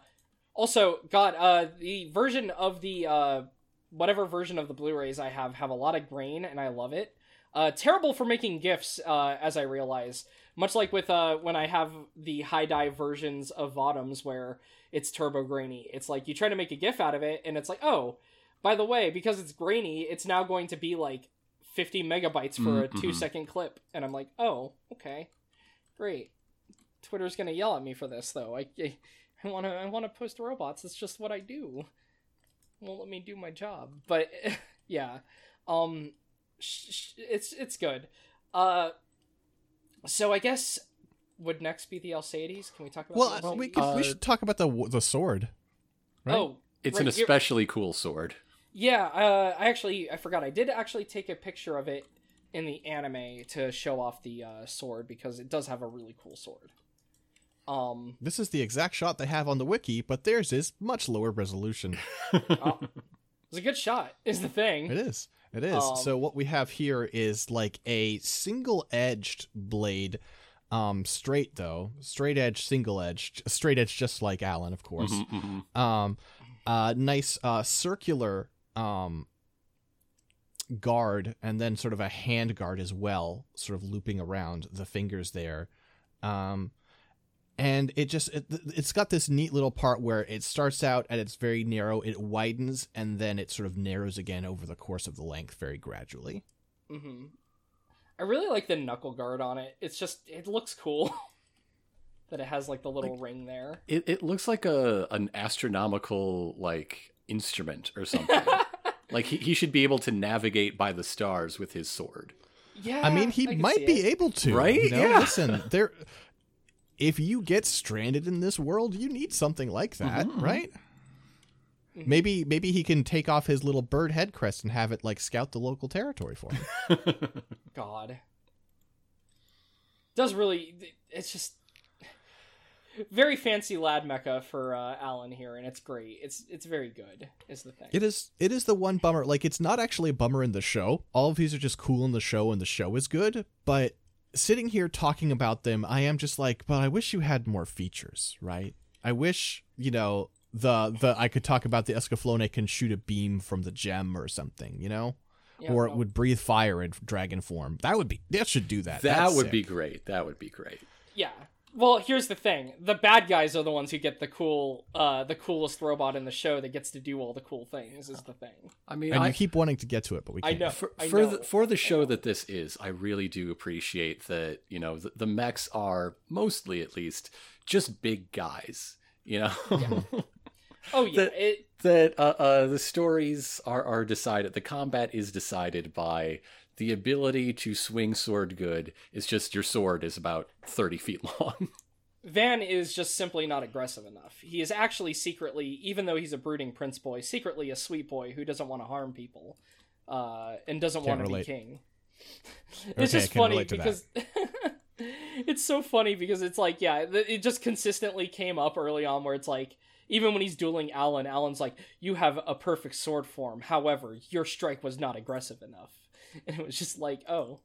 also, God, uh, the version of the uh, whatever version of the Blu-rays I have have a lot of grain, and I love it. Uh, terrible for making gifs, uh, as I realize. Much like with uh, when I have the high dive versions of Votoms where it's turbo grainy. It's like you try to make a gif out of it, and it's like, oh, by the way, because it's grainy, it's now going to be like 50 megabytes for a Mhm. two second clip, and I'm like, oh, okay, great. Twitter's gonna yell at me for this, though. I, I, I want to, I want to post robots. It's just what I do. Won't let me do my job. But *laughs* yeah, um, sh- sh- it's it's good. Uh, so I guess would next be the Alseides? Can we talk about? Well, the uh, we, could, Uh, we should talk about the the sword. right? Oh, It's Right, an especially cool sword. Yeah, uh, I actually I forgot. I did actually take a picture of it in the anime to show off the uh, sword because it does have a really cool sword. Um, This is the exact shot they have on the wiki, but theirs is much lower resolution. *laughs* oh, it's a good shot. Is the thing. It is. It is. Um, so what we have here is like a single-edged blade Um, straight though, straight edge, single edge, straight edge, just like Allen, of course. Mhm, mhm. Um, uh, nice uh circular um guard, and then sort of a hand guard as well, sort of looping around the fingers there. Um, and it just it, it's got this neat little part where it starts out and it's very narrow, it widens, and then it sort of narrows again over the course of the length very gradually. hmm I really like the knuckle guard on it. It's just it looks cool *laughs* that it has like the little ring there. It it looks like a an astronomical like instrument or something. *laughs* like he, he should be able to navigate by the stars with his sword. Yeah, I mean, he can might be it. able to, Right? You know? Yeah. Listen, there. If you get stranded in this world, you need something like that, Mhm, mhm. right? Mhm. Maybe maybe he can take off his little bird head crest and have it like scout the local territory for him. *laughs* God. Does really it's just very fancy lad mecha for uh, Allen here, and it's great. It's it's very good. Is the thing. It is it is the one bummer. Like it's not actually a bummer in the show. All of these are just cool in the show, and the show is good. But sitting here talking about them, I am just like, but I wish you had more features, right? I wish you know the the I could talk about the Escaflowne can shoot a beam from the gem or something, you know, Yeah, or it well, would breathe fire in dragon form. That would be that should do that. that That's would sick. be great. That would be great. Yeah. Well, here's the thing: the bad guys are the ones who get the cool, uh, the coolest robot in the show that gets to do all the cool things. Is the thing. I mean, And I, you keep wanting to get to it, but we I can't. know. for, I for know. the for the show that this is, I really do appreciate that. You know, the, the mechs are mostly, at least, just big guys. You know, *laughs* Oh yeah, The- it. that uh, uh, the stories are are decided. The combat is decided by the ability to swing sword good. Is just your sword is about thirty feet *laughs* long. Van is just simply not aggressive enough. He is actually secretly, even though he's a brooding prince boy, secretly a sweet boy who doesn't want to harm people, uh, and doesn't want to be king. It's I just funny relate to that. because *laughs* it's so funny because it's like yeah, it just consistently came up early on where it's like even when he's dueling Allen, Allen's like, "You have a perfect sword form. However, your strike was not aggressive enough," *laughs* and it was just like, "Oh,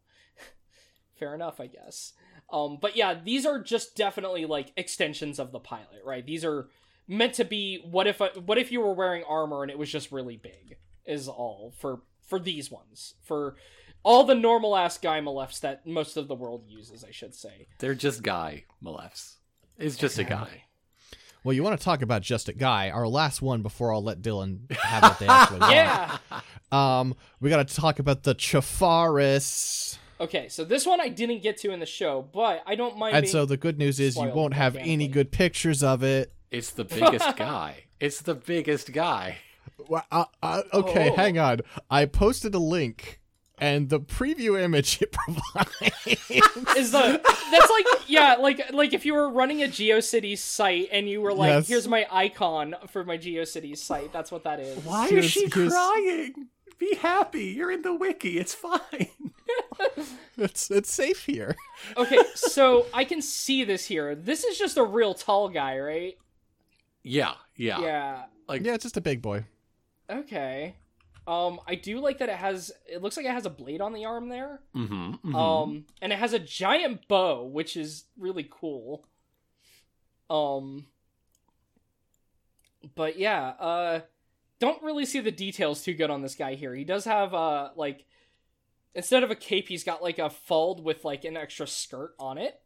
*laughs* fair enough, I guess." Um, but yeah, these are just definitely like extensions of the pilot, right? These are meant to be. What if what if you were wearing armor and it was just really big? Is all for for these ones for all the normal ass Guymelefs that most of the world uses, I should say. They're just guy malefs. It's just a guy. Well, you want to talk about just a guy? Our last one before I'll let Dylan have what they actually *laughs* want. Yeah. Um, we got to talk about the Chafaris. Okay, so this one I didn't get to in the show, but I don't mind. And being- so the good news is you won't have any good pictures of it. It's the biggest *laughs* guy. It's the biggest guy. Well, uh, uh, okay, Oh. hang on. I posted a link, and the preview image it *laughs* provides. is the that's like yeah like like if you were running a GeoCities site and you were like Yes. here's my icon for my GeoCities site that's what that is. Why Here's- is she here's- crying? Be happy. You're in the wiki. It's fine. *laughs* it's it's safe here. Okay, so I can see this here. This is just a real tall guy, right? Yeah, yeah. Yeah. Like Yeah, it's just a big boy. Okay. Um I do like that it has it looks like it has a blade on the arm there. mhm, mhm. Um and it has a giant bow, which is really cool. Um But yeah, uh don't really see the details too good on this guy here. He does have uh like instead of a cape, he's got like a fold with like an extra skirt on it.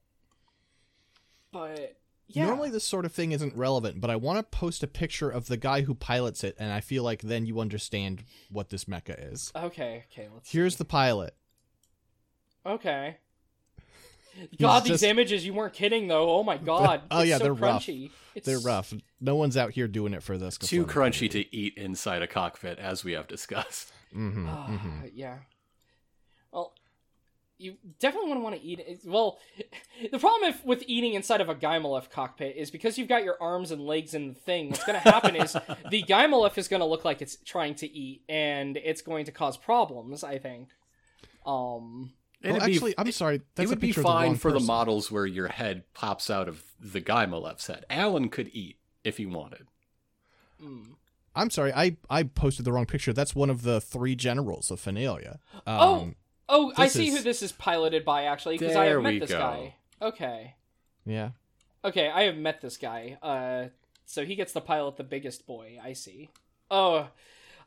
But yeah. Normally, this sort of thing isn't relevant, but I want to post a picture of the guy who pilots it, and I feel like then you understand what this mecha is. Okay, okay, let's Here's see. the pilot. Okay. *laughs* God, these just- images, you weren't kidding though. Oh my god. Oh, It's yeah, so they're rough. crunchy. It's They're rough. No one's out here doing it for this. too crunchy to eat inside a cockpit, as we have discussed. hmm Ah, Yeah. Well, you definitely want to want to eat it. Well, *laughs* the problem if, with eating inside of a Guymelef cockpit is because you've got your arms and legs in the thing. What's going to happen is *laughs* the Guymelef is going to look like it's trying to eat, and it's going to cause problems. I think. Um. Well, It'd be- actually, I'm sorry. That's it would a be picture of the fine wrong for the models where your head pops out of the Guymelef's head. Allen could eat if he wanted. mm. I'm sorry. I I posted the wrong picture. That's one of the three generals of Fanelia. Um, Oh, oh, I see is- who this is piloted by actually because I have met this go. guy. Okay. Yeah. Okay, I have met this guy. Uh, so he gets to pilot the biggest boy. I see. Oh,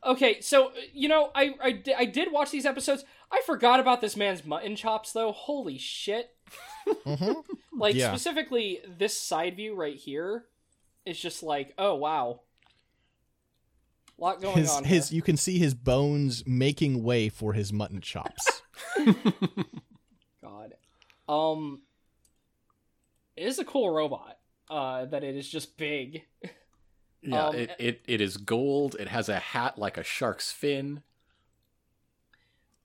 okay. So you know, I I, di- I did watch these episodes. I forgot about this man's mutton chops, though. Holy shit! *laughs* hmm Like Yeah. specifically, this side view right here is just like, oh wow, lot going His on. his here. you can see his bones making way for his mutton chops. *laughs* God, um, it is a cool robot. Uh, that it is just big. Yeah, Um, it, it, it is gold. It has a hat like a shark's fin.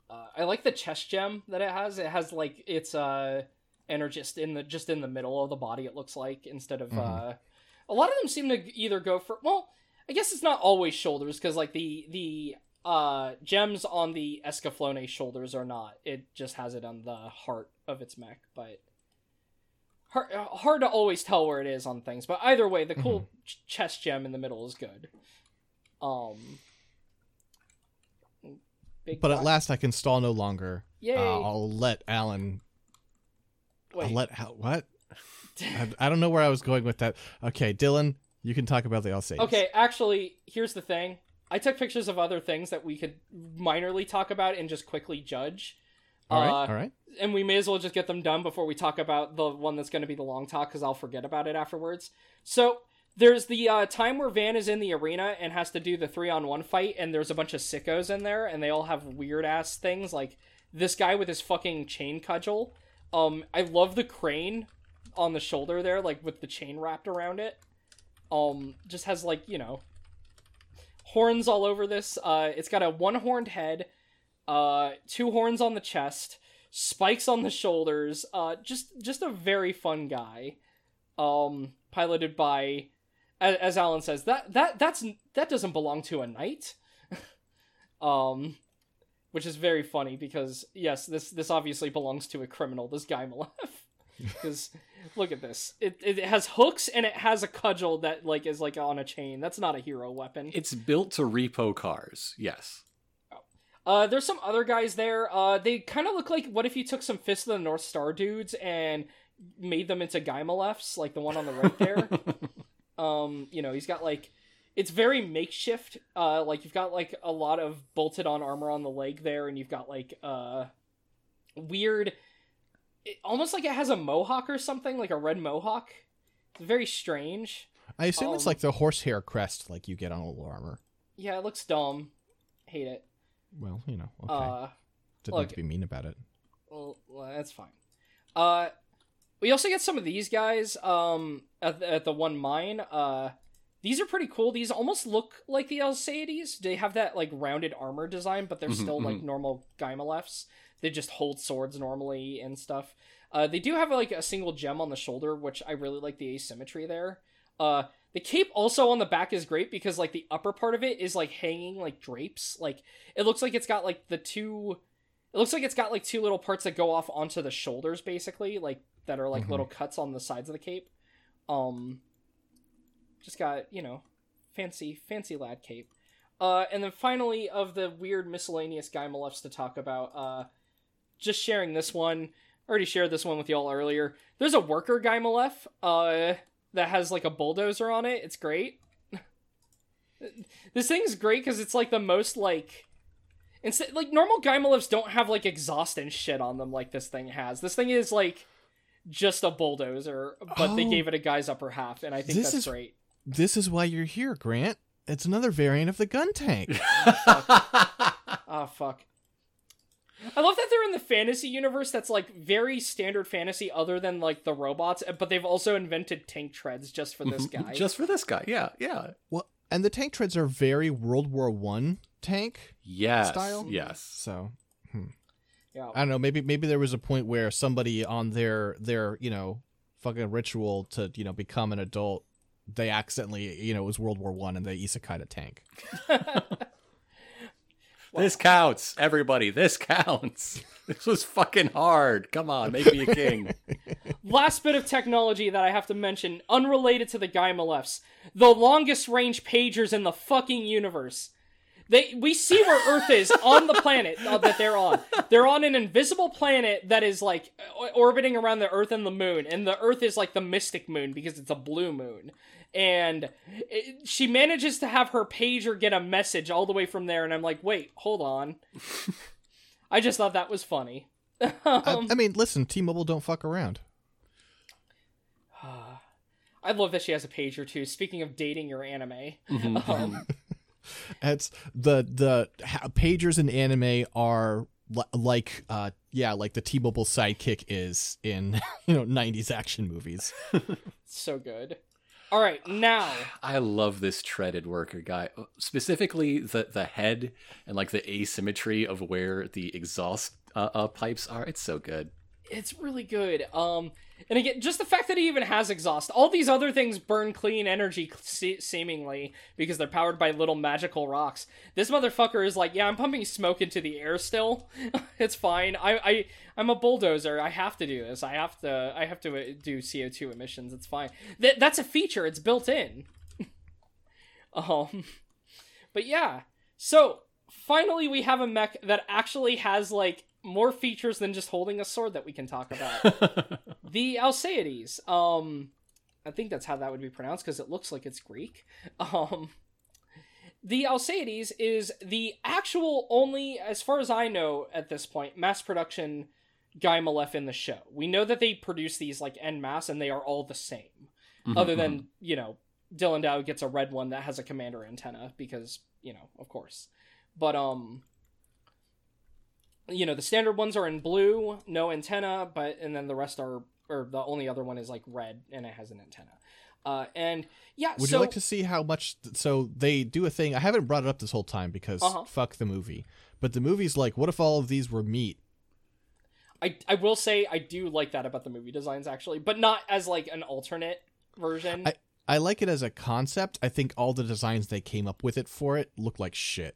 Uh, I like the chest gem that it has. It has like it's uh energist in the just in the middle of the body. It looks like instead of Mhm. uh, a lot of them seem to either go for well, I guess it's not always shoulders because like the the uh gems on the Escaflowne shoulders are not. It just has it on the heart of its mech, but. Hard, hard to always tell where it is on things, but either way, the cool ch- chest gem in the middle is good. Um, big but at last I can stall no longer. Yay! Uh, I'll let Alan. Wait. I'll let Al- what? *laughs* I, I don't know where I was going with that. Okay, Dylan, you can talk about the Alsatians. okay, actually, here's the thing. I took pictures of other things that we could minorly talk about and just quickly judge. All right. Uh, all right. And we may as well just get them done before we talk about the one that's going to be the long talk because I'll forget about it afterwards. So there's the uh, time where Van is in the arena and has to do the three on one fight, and there's a bunch of sickos in there, and they all have weird ass things like this guy with his fucking chain cudgel. Um, I love the crane on the shoulder there, like with the chain wrapped around it. Um, just has like you know horns all over this. Uh, it's got a one horned head, uh, two horns on the chest, spikes on the shoulders. Uh, just just a very fun guy. Um, piloted by, as, Alan says, that that that's that doesn't belong to a knight. *laughs* um, which is very funny because yes, this this obviously belongs to a criminal. This Guymelef. Because look at this, it it has hooks and it has a cudgel that like is like on a chain. That's not a hero weapon. It's built to repo cars. Yes. Uh, there's some other guys there. Uh, they kind of look like what if you took some Fist of the North Star dudes and made them into Guymelefs, like the one on the right there. *laughs* um, you know, he's got like it's very makeshift. Uh, like you've got like a lot of bolted on armor on the leg there, and you've got like uh weird, it, almost like it has a mohawk or something, like a red mohawk. It's very strange. I assume it's um, like the horsehair crest, like you get on old armor. Yeah, it looks dumb. Hate it. Well, you know. Okay. Uh, Didn't look. need to be mean about it. Well, well, that's fine. Uh, we also get some of these guys um at the, at the one mine. Uh, these are pretty cool. These almost look like the Alseides. They have that like rounded armor design, but they're Mhm, still like normal Guymelefs. They just hold swords normally and stuff. Uh, they do have like a single gem on the shoulder, which I really like the asymmetry there. Uh, the cape also on the back is great because like the upper part of it is like hanging like drapes. Like it looks like it's got like the two it looks like it's got like two little parts that go off onto the shoulders basically like that are like Mhm. little cuts on the sides of the cape um just got you know fancy fancy lad cape uh and then finally of the weird miscellaneous Guymelefs to talk about uh just sharing this one I already shared this one with y'all earlier there's a worker Guymelef uh that has like a bulldozer on it it's great *laughs* this thing's great because it's like the most like Instead, like normal Guymelefs don't have like exhaust and shit on them like this thing has. This thing is like just a bulldozer, but they Oh. gave it a guy's upper half, and I think This that's is- great. This is why you're here, Grant. It's another variant of the Guntank. Ah, *laughs* fuck. I love that they're in the fantasy universe that's like very standard fantasy, other than like the robots, but they've also invented tank treads just for this mm-hmm. guy. Just for this guy. Yeah, yeah. well, and the tank treads are very World War One tank. Yes. Style? Yes. So hmm. yeah. I don't know. Maybe maybe there was a point where somebody on their their you know fucking ritual to you know become an adult, they accidentally you know it was World War One and they isekai'd a tank. *laughs* This counts, everybody. This counts. *laughs* This was fucking hard. Come on, make me a king. *laughs* Last bit of technology that I have to mention, unrelated to the Guymelefs. The longest range pagers in the fucking universe. They we see where Earth is on the planet uh, that they're on. They're on an invisible planet that is like orbiting around the Earth and the Moon, and the Earth is like the mystic moon because it's a blue moon. And it, she manages to have her pager get a message all the way from there, and I'm like, wait, hold on. *laughs* I just thought that was funny. *laughs* I, I mean, listen, T-Mobile don't fuck around. *sighs* I love that she has a pager too. Speaking of dating your anime, Mm-hmm. *laughs* um, It's the the ha- pagers in anime are like uh yeah like the T-Mobile sidekick is in you know 90s action movies. so good. All right, now I love this treaded worker guy. Specifically, the the head and like the asymmetry of where the exhaust uh, uh, pipes are. It's so good. It's really good. Um, and again, just the fact that he even has exhaust. All these other things burn clean energy, se- seemingly because they're powered by little magical rocks. This motherfucker is like, yeah, I'm pumping smoke into the air still. *laughs* it's fine. I, I, I'm a bulldozer. I have to do this. I have to. I have to uh, do CO2 emissions. It's fine. That that's a feature. It's built in. *laughs* um, but yeah. So finally, we have a mech that actually has like more features than just holding a sword that we can talk about. *laughs* the Alseides. Um, I think that's how that would be pronounced because it looks like it's Greek. *laughs* Um, the Alseides is the actual only, as far as I know at this point, mass production Guymelef in the show. We know that they produce these like en masse and they are all the same. Other than, you know, Dilandau gets a red one that has a commander antenna because, you know, of course. But um you know, the standard ones are in blue, no antenna, but and then the rest are or the only other one is like red and it has an antenna. Uh and yeah, so Would so you like to see how much? So they do a thing. I haven't brought it up this whole time because Uh-huh. fuck the movie. But the movie's like, what if all of these were meat? I I will say I do like that about the movie designs actually, but not as like an alternate version. I I like it as a concept. I think all the designs they came up with it for it look like shit.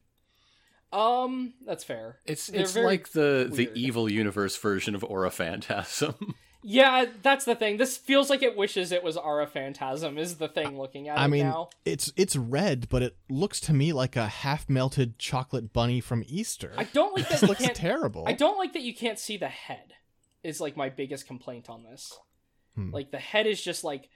Um, that's fair. It's They're it's like the the evil universe version of Aura Phantasm. *laughs* Yeah, that's the thing. This feels like it wishes it was Aura Phantasm. Is the thing looking at I it mean, now? it's it's red, but it looks to me like a half melted chocolate bunny from Easter. I don't like that it looks can't. terrible. I don't like that you can't see the head. Is like my biggest complaint on this. Hmm. Like the head is just like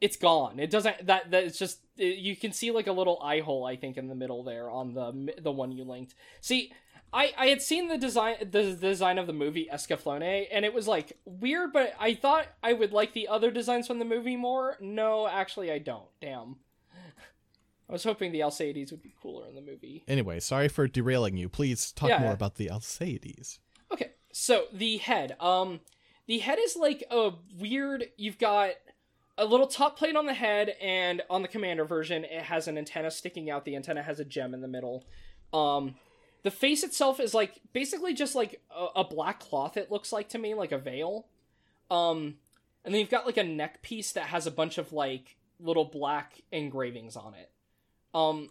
it's gone. It doesn't that that it's just it- you can see like a little eye hole I think in the middle there on the the one you linked. See, I I had seen the design the design of the movie Escaflowne and it was like weird, but I thought I would like the other designs from the movie more. No, actually I don't. Damn. I was hoping the Alseides would be cooler in the movie. Anyway, sorry for derailing you. Please talk Yeah, more about the Alseides. Okay, so the head. Um, the head is like a weird. You've got a little top plate on the head, and on the commander version, it has an antenna sticking out. The antenna has a gem in the middle. Um, the face itself is like basically just like a, a black cloth. It looks like to me like a veil. Um, and then you've got like a neck piece that has a bunch of like little black engravings on it. Um,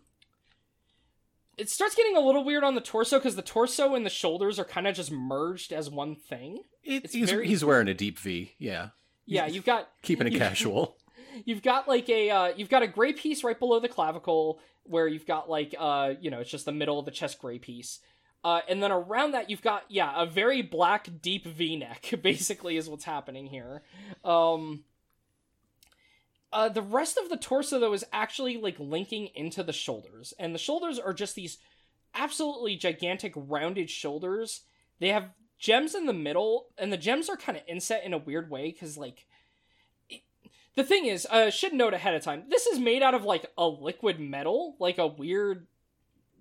it starts getting a little weird on the torso because the torso and the shoulders are kind of just merged as one thing. It, It's he's very- he's wearing a deep V. Yeah, Yeah, you've got keeping it you- *laughs* casual. You've got like a uh, you've got a gray piece right below the clavicle where you've got like uh you know it's just the middle of the chest gray piece. Uh, and then around that you've got yeah a very black deep V-neck *laughs* basically is what's happening here. Um, uh, the rest of the torso though is actually like linking into the shoulders, and the shoulders are just these absolutely gigantic rounded shoulders. They have gems in the middle, and the gems are kind of inset in a weird way because like the thing is, uh, should note ahead of time, this is made out of like a liquid metal, like a weird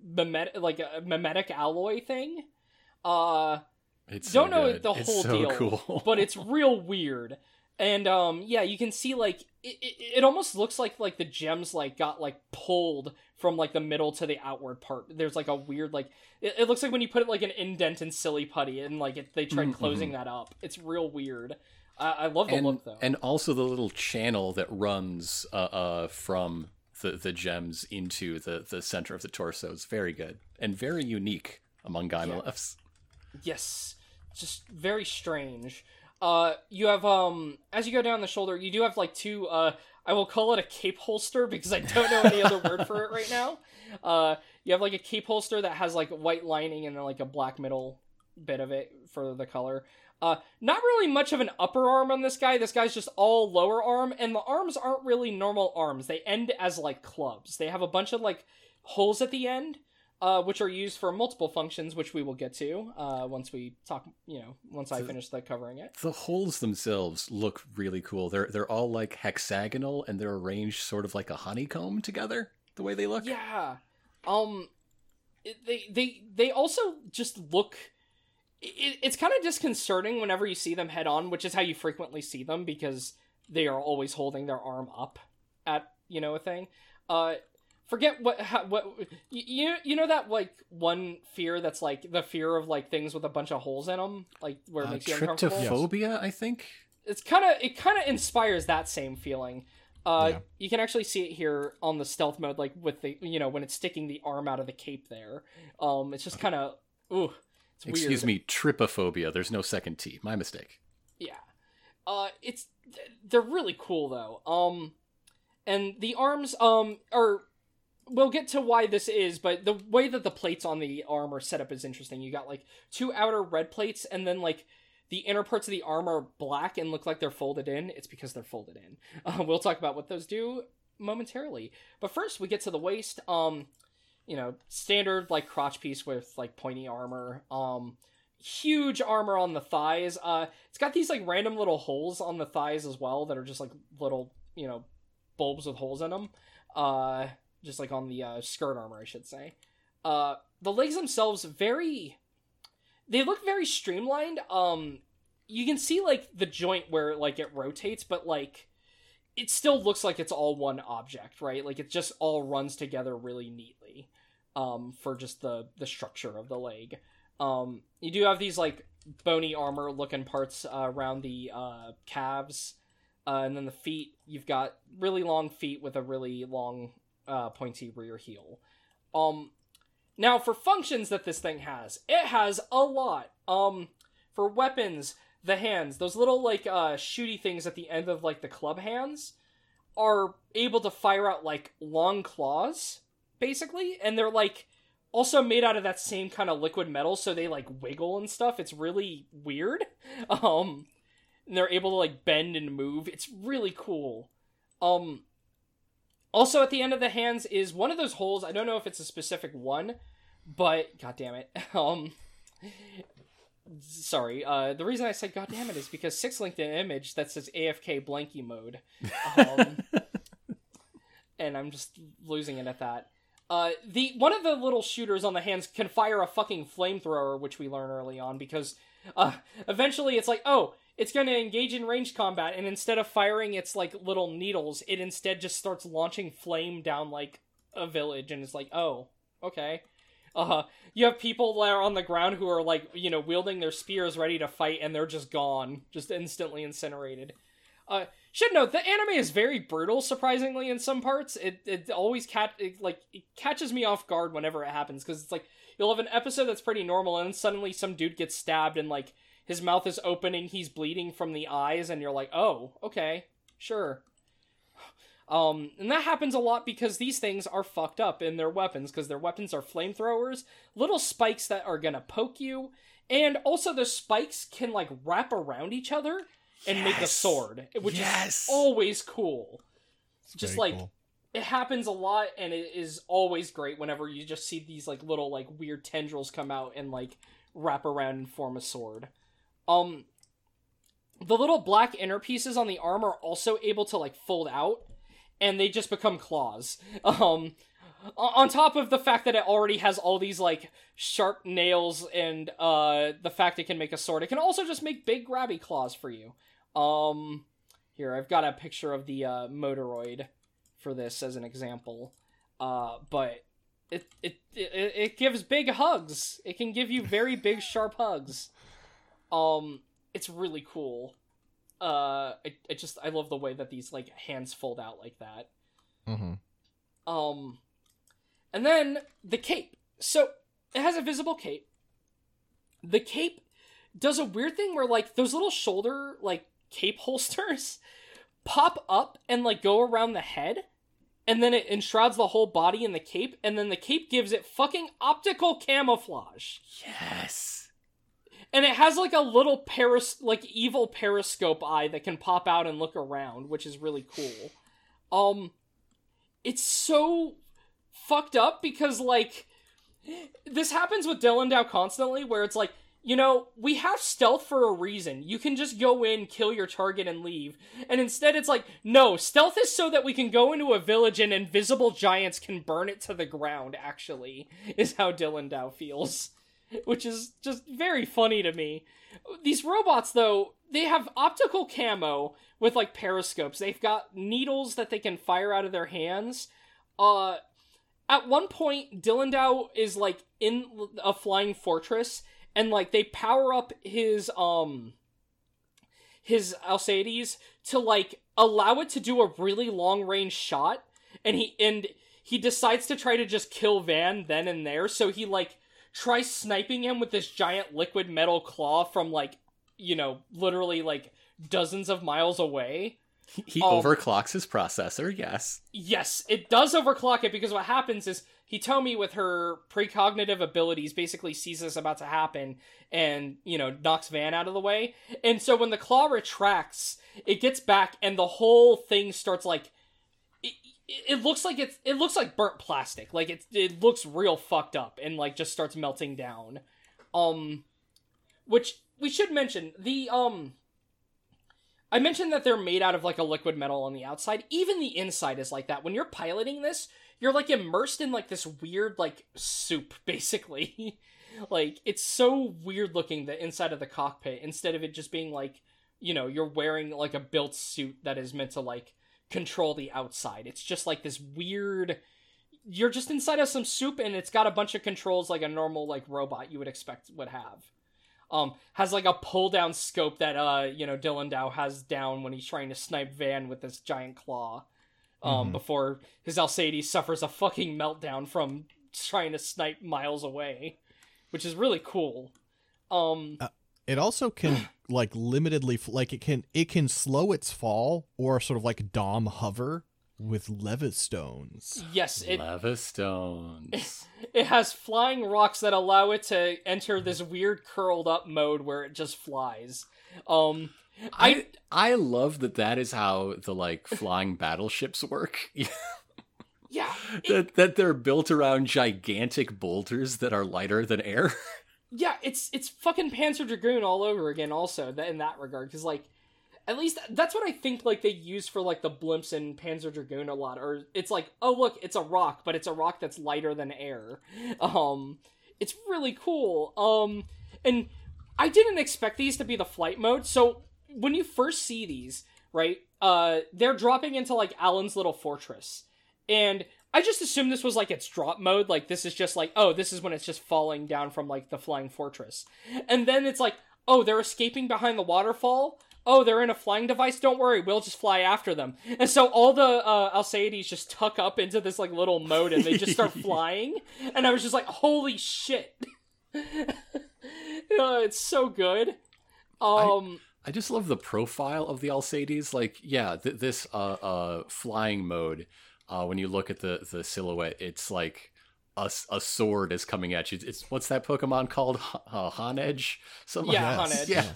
mimetic, like a mimetic alloy thing. Uh, It's don't so know good. the It's whole so deal, cool. but *laughs* it's real weird. And um, yeah, you can see like it, it, it almost looks like like the gems like got like pulled from like the middle to the outward part. There's like a weird like it, it looks like when you put it like an indent in silly putty and like it, they tried Mhm, closing that up. It's real weird. I I love the and, look though. and also the little channel that runs uh, uh, from the, the gems into the, the center of the torso is very good and very unique among Guymelefs. Yes, just very strange. Uh, you have um as you go down the shoulder, you do have like two. Uh, I will call it a cape holster because I don't know any other word for it right now. Uh, you have like a cape holster that has like white lining and then like a black middle bit of it for the color. Uh, not really much of an upper arm on this guy. This guy's just all lower arm, and the arms aren't really normal arms. They end as like clubs. They have a bunch of like holes at the end, uh, which are used for multiple functions, which we will get to uh, once we talk. You know, once I finish the covering it. The holes themselves look really cool. They're they're all like hexagonal and they're arranged sort of like a honeycomb together. The way they look. Yeah. Um. They they they also just look. It, it's kind of disconcerting whenever you see them head on, which is how you frequently see them because they are always holding their arm up at you know a thing. Uh, forget what how, what you you you know that like one fear that's like the fear of like things with a bunch of holes in them, like where it Uh, makes you uncomfortable tryptophobia, I think. it's kind of it kind of inspires that same feeling. Uh, Yeah. you can actually see it here on the stealth mode, like with the you know when it's sticking the arm out of the cape there. Um, it's just kind of ooh, it's weird. Excuse me, trypophobia. There's no second T. My mistake. Yeah. Uh, it's they're really cool though. Um, and the arms um are. We'll get to why this is, but the way that the plates on the arm are set up is interesting. You got like two outer red plates, and then like the inner parts of the arm are black and look like they're folded in. It's because they're folded in. *laughs* Uh, we'll talk about what those do momentarily. But first, we get to the waist. Um, you know, standard like crotch piece with like pointy armor. Um, huge armor on the thighs. Uh, it's got these like random little holes on the thighs as well that are just like little you know bulbs with holes in them. Uh, just like on the uh, skirt armor, I should say. Uh, the legs themselves very. They look very streamlined. Um, you can see like the joint where like it rotates, but like it still looks like it's all one object, right? Like it just all runs together really neatly. Um, for just the the structure of the leg. Um, you do have these like bony armor looking parts uh, around the uh, calves, uh, and then the feet. You've got really long feet with a really long uh, pointy rear heel. Um, now for functions that this thing has, it has a lot. Um, for weapons, the hands, those little like uh, shooty things at the end of like the club hands, are able to fire out like long claws, basically, and they're like also made out of that same kind of liquid metal so they like wiggle and stuff it's really weird *laughs* um and they're able to like bend and move it's really cool um also at the end of the hands is one of those holes i don't know if it's a specific one but god damn it *laughs* um sorry uh the reason i said god damn it is because six linked an image that says afk blanky mode um *laughs* and i'm just losing it at that. Uh, the one of the little shooters on the hands can fire a fucking flamethrower, which we learn early on, because uh, eventually it's like, oh, it's going to engage in ranged combat, and instead of firing its like little needles, it instead just starts launching flame down like a village, and it's like, oh, okay. Uh, you have people that are on the ground who are like, you know, wielding their spears ready to fight, and they're just gone, just instantly incinerated. Uh, should note the anime is very brutal. Surprisingly, in some parts, it it always cat it, like it catches me off guard whenever it happens because it's like you'll have an episode that's pretty normal, and then suddenly some dude gets stabbed and like his mouth is opening, he's bleeding from the eyes, and you're like, oh, okay, sure. Um, and that happens a lot because these things are fucked up in their weapons because their weapons are flamethrowers, little spikes that are gonna poke you, and also the spikes can like wrap around each other and make a sword, which Yes. is always cool. Just like cool. it happens a lot, and it is always great whenever you just see these like little like weird tendrils come out and like wrap around and form a sword. Um, the little black inner pieces on the arm are also able to like fold out, and they just become claws. *laughs* Um, on top of the fact that it already has all these like sharp nails and uh the fact it can make a sword, it can also just make big grabby claws for you. Um, here I've got a picture of the uh, Motoroid for this as an example. Uh, but it, it it it gives big hugs. It can give you very big sharp hugs. Um, it's really cool. Uh, I, I just I love the way that these like hands fold out like that. hmm Um, and then the cape. So it has a visible cape. The cape does a weird thing where like those little shoulder like cape *laughs* holsters pop up and like go around the head and then it enshrouds the whole body in the cape and then the cape gives it fucking optical camouflage Yes. And it has like a little peris like evil periscope eye that can pop out and look around which is really cool um it's so fucked up because like this happens with Dilandau constantly where it's like you know, we have stealth for a reason. You can just go in, kill your target, and leave. And instead, it's like, no, stealth is so that we can go into a village and invisible giants can burn it to the ground, actually, is how Dilandau feels. Which is just very funny to me. These robots, though, they have optical camo with, like, periscopes. They've got needles that they can fire out of their hands. Uh, at one point, Dilandau is, like, in a flying fortress and like they power up his um his Alseides to like allow it to do a really long range shot and he and he decides to try to just kill Van then and there so he like tries sniping him with this giant liquid metal claw from like you know literally like dozens of miles away He Um, overclocks his processor, yes. Yes, it does overclock it because what happens is Hitomi, with her precognitive abilities, basically sees this about to happen and, you know, knocks Van out of the way. And so when the claw retracts, it gets back and the whole thing starts like. It, looks like it's it looks like burnt plastic like it it looks real fucked up and like just starts melting down um which we should mention the um I mentioned that they're made out of like a liquid metal on the outside. Even the inside is like that. When you're piloting this, you're like immersed in like this weird like soup *laughs* basically. like it's so weird looking the inside of the cockpit instead of it just being like, you know, you're wearing like a built suit that is meant to like control the outside. It's just like this weird you're just inside of some soup and it's got a bunch of controls like a normal like robot you would expect would have um, has like a pull down scope that uh you know Dilandau has down when he's trying to snipe Van with this giant claw. Um, Mhm. before his Alseides suffers a fucking meltdown from trying to snipe miles away, which is really cool. Um, It also can *laughs* like limitedly like it can it can slow its fall or sort of like dom hover with levistones. yes, it Levistones. *laughs* it has flying rocks that allow it to enter this weird curled up mode where it just flies. Um, I I I love that that is how the like flying *laughs* battleships work. yeah, it- *laughs* that that they're built around gigantic boulders that are lighter than air. Yeah, it's it's fucking Panzer Dragoon all over again. Also, in that regard, because like, at least that's what I think. Like they use for like the blimps in Panzer Dragoon a lot, or it's like, oh look, it's a rock, but it's a rock that's lighter than air. *laughs* Um, it's really cool. Um, and I didn't expect these to be the flight mode. So when you first see these, right, uh, they're dropping into like Allen's little fortress, and I just assumed this was like its drop mode. Like this is just like, oh, this is when it's just falling down from like the flying fortress, and then it's like, oh, they're escaping behind the waterfall. Oh, they're in a flying device. Don't worry, we'll just fly after them. And so all the uh, Alseides just tuck up into this like little mode, and they just start *laughs* flying. And I was just like, holy shit! *laughs* Uh, it's so good. Um, I just love the profile of the Alseides. Like, yeah, th- this uh uh flying mode. Uh, when you look at the the silhouette, it's like a, a sword is coming at you. It's what's that Pokemon called? H- uh, Honedge? Something yeah, like on edge. Yeah.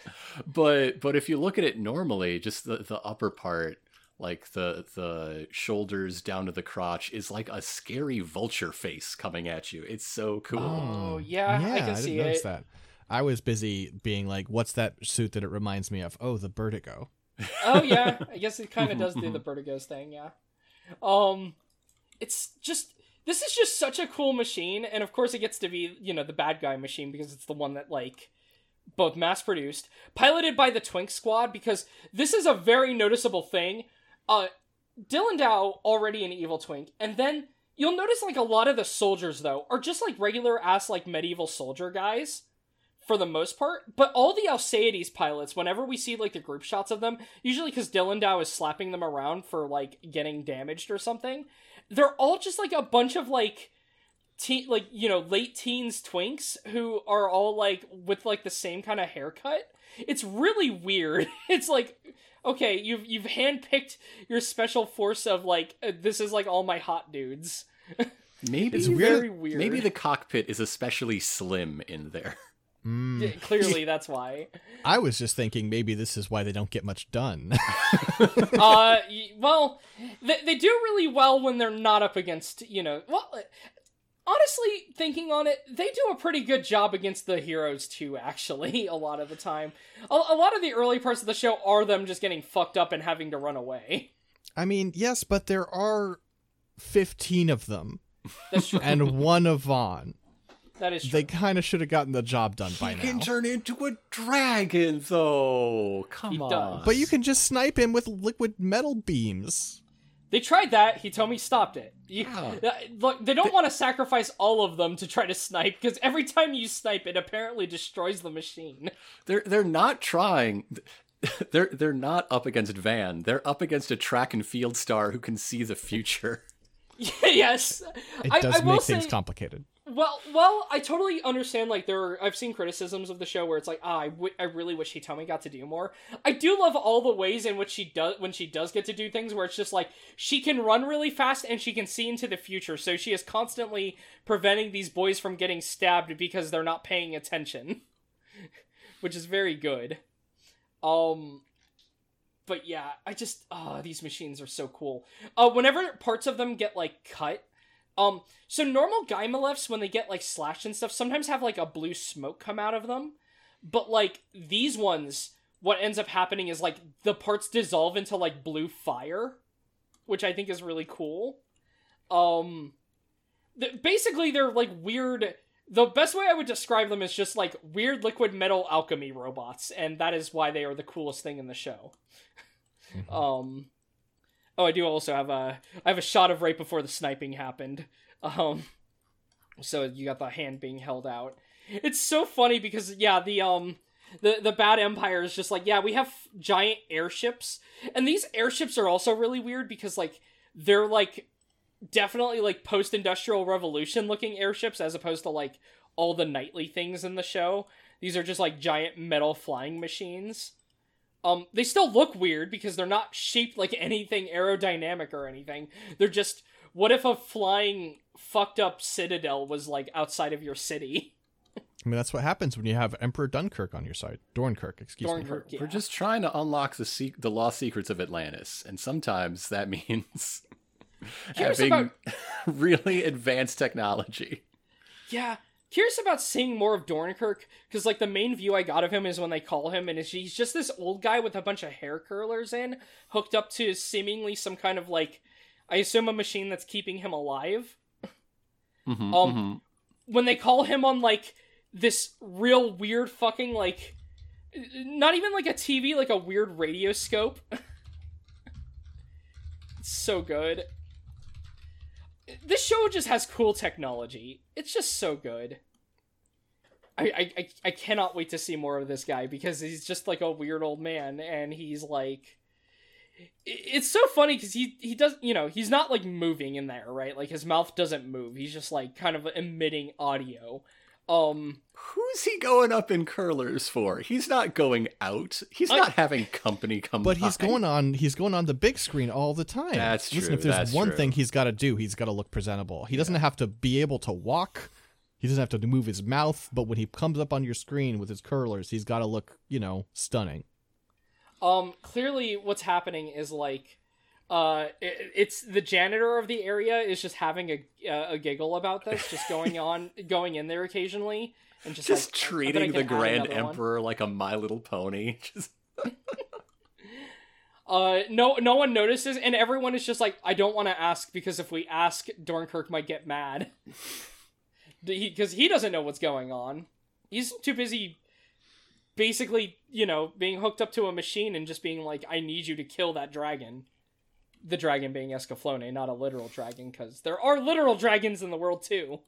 *laughs* but but if you look at it normally, just the the upper part, like the the shoulders down to the crotch, is like a scary vulture face coming at you. It's so cool. Oh, yeah, yeah I can didn't see notice it. that. I was busy being like, "What's that suit that it reminds me of?" Oh, the Vertigo. oh yeah, I guess it kind of *laughs* does do the Vertigos thing, yeah. Um, it's just this is just such a cool machine, and of course it gets to be you know the bad guy machine because it's the one that like both mass produced, piloted by the Twink Squad because this is a very noticeable thing. Uh, Dilandau already an evil twink, and then you'll notice like a lot of the soldiers though are just like regular ass like medieval soldier guys for the most part. But all the Alseides pilots, whenever we see like the group shots of them, usually because Dilandau is slapping them around for like getting damaged or something, they're all just like a bunch of like teen like you know late teens twinks who are all like with like the same kind of haircut. It's really weird. *laughs* It's like okay, you've you've handpicked your special force of like uh, this is like all my hot dudes. *laughs* Maybe It's the- very weird. Maybe the cockpit is especially slim in there. Mm. Yeah, *laughs* Clearly, *laughs* that's why. I was just thinking maybe this is why they don't get much done. *laughs* uh, well, they, they do really well when they're not up against, you know, well, uh, honestly, thinking on it, they do a pretty good job against the heroes too, actually, a lot of the time. A, a lot of the early parts of the show are them just getting fucked up and having to run away. I mean, yes, but there are 15 of them That's true. and one of Van. That is true. They kind of should have gotten the job done by he can turn into a dragon, though. Come He on. does. But you can just snipe him with liquid metal beams. They tried that. Hitomi stopped it. You, Yeah. uh, look, they don't want to sacrifice all of them to try to snipe because every time you snipe, it apparently destroys the machine. They're they're not trying. *laughs* They're they're not up against Van. They're up against a track and field star who can see the future. *laughs* yes, It does I will make things say- complicated. Well, well, I totally understand. Like, there, are, I've seen criticisms of the show where it's like, ah, I, w- I really wish Hitomi got to do more. I do love all the ways in which she does when she does get to do things, where it's just like she can run really fast and she can see into the future, so she is constantly preventing these boys from getting stabbed because they're not paying attention, *laughs* which is very good. Um, but yeah, I just ah, these machines are so cool. Uh, whenever parts of them get like cut, um, so normal Guymelefs, when they get like slashed and stuff, sometimes have like a blue smoke come out of them. But like these ones, what ends up happening is like the parts dissolve into like blue fire, which I think is really cool. Um, th- basically they're like weird. The best way I would describe them is just like weird liquid metal alchemy robots, and that is why they are the coolest thing in the show. Um, oh, I do also have a I have a shot of right before the sniping happened. Um, so you got the hand being held out. It's so funny because yeah, the um the the bad empire is just like yeah, we have giant airships, and these airships are also really weird because like they're like definitely like post industrial revolution looking airships as opposed to like all the nightly things in the show. These are just like giant metal flying machines. Um, they still look weird because they're not shaped like anything aerodynamic or anything. They're just what if a flying fucked up citadel was like outside of your city? *laughs* I mean, that's what happens when you have Emperor Dunkirk on your side. Dornkirk, excuse me. Dornkirk, yeah. We're just trying to unlock the se- the lost secrets of Atlantis, and sometimes that *laughs* means having about- *laughs* really advanced technology. Yeah. Curious about seeing more of Dornkirk because like the main view I got of him is when they call him and he's just this old guy with a bunch of hair curlers in, hooked up to seemingly some kind of like, I assume a machine that's keeping him alive. Mhm, Um, mhm. when they call him on like this real weird fucking like not even like a TV like a weird radio scope *laughs* it's so good this show just has cool technology it's just so good I, I, I, I cannot wait to see more of this guy because he's just like a weird old man and he's like it's so funny because he he does you know he's not like moving in there right like his mouth doesn't move he's just like kind of emitting audio um Who's he going up in curlers for? He's not going out. He's I- not having company come. But he's going on he's going on the big screen all the time. That's Listen, true, if there's one true. thing he's got to do, he's got to look presentable. He doesn't have to be able to walk. He doesn't have to move his mouth, but when he comes up on your screen with his curlers, he's got to look, you know, stunning. um clearly what's happening is like uh it, it's the janitor of the area is just having a a giggle about this just going on *laughs* going in there occasionally and just just like, I bet I treating the Grand another one. Emperor like a My Little Pony. *laughs* Just Uh, no, no one notices, and everyone is just like, I don't want to ask because if we ask, Dornkirk might get mad. *laughs* Because he, doesn't know what's going on. He's too busy, basically, you know, being hooked up to a machine and just being like, I need you to kill that dragon. The dragon being Escaflowne, not a literal dragon, because there are literal dragons in the world too.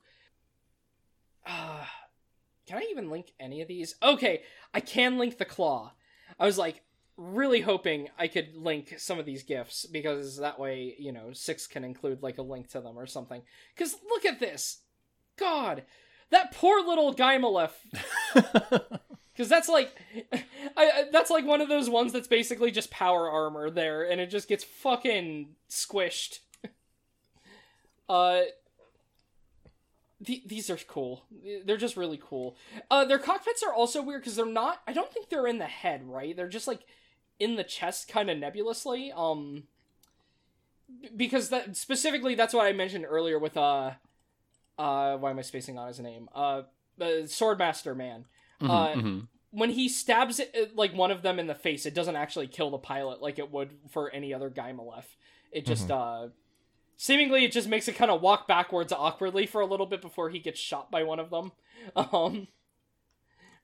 Uh, *sighs* can I even link any of these? Okay, I can link the claw. I was like, really hoping I could link some of these gifts because that way, you know, six can include like a link to them or something. Because look at this, God, that poor little Guymelef. because *laughs* that's like, I, that's like one of those ones that's basically just power armor there, and it just gets fucking squished. *laughs* uh, the, these are cool. They're just really cool. Uh, their cockpits are also weird because they're not. I don't think they're in the head, right? They're just like in the chest, kind of nebulously. Um, because that specifically, that's what I mentioned earlier with uh, uh, why am I spacing on his name? Uh, the Swordmaster man. Mhm, Uh, mhm. When he stabs it, uh, like one of them in the face, it doesn't actually kill the pilot like it would for any other Guymelef. It just uh seemingly it just makes it kind of walk backwards awkwardly for a little bit before he gets shot by one of them. *laughs* Um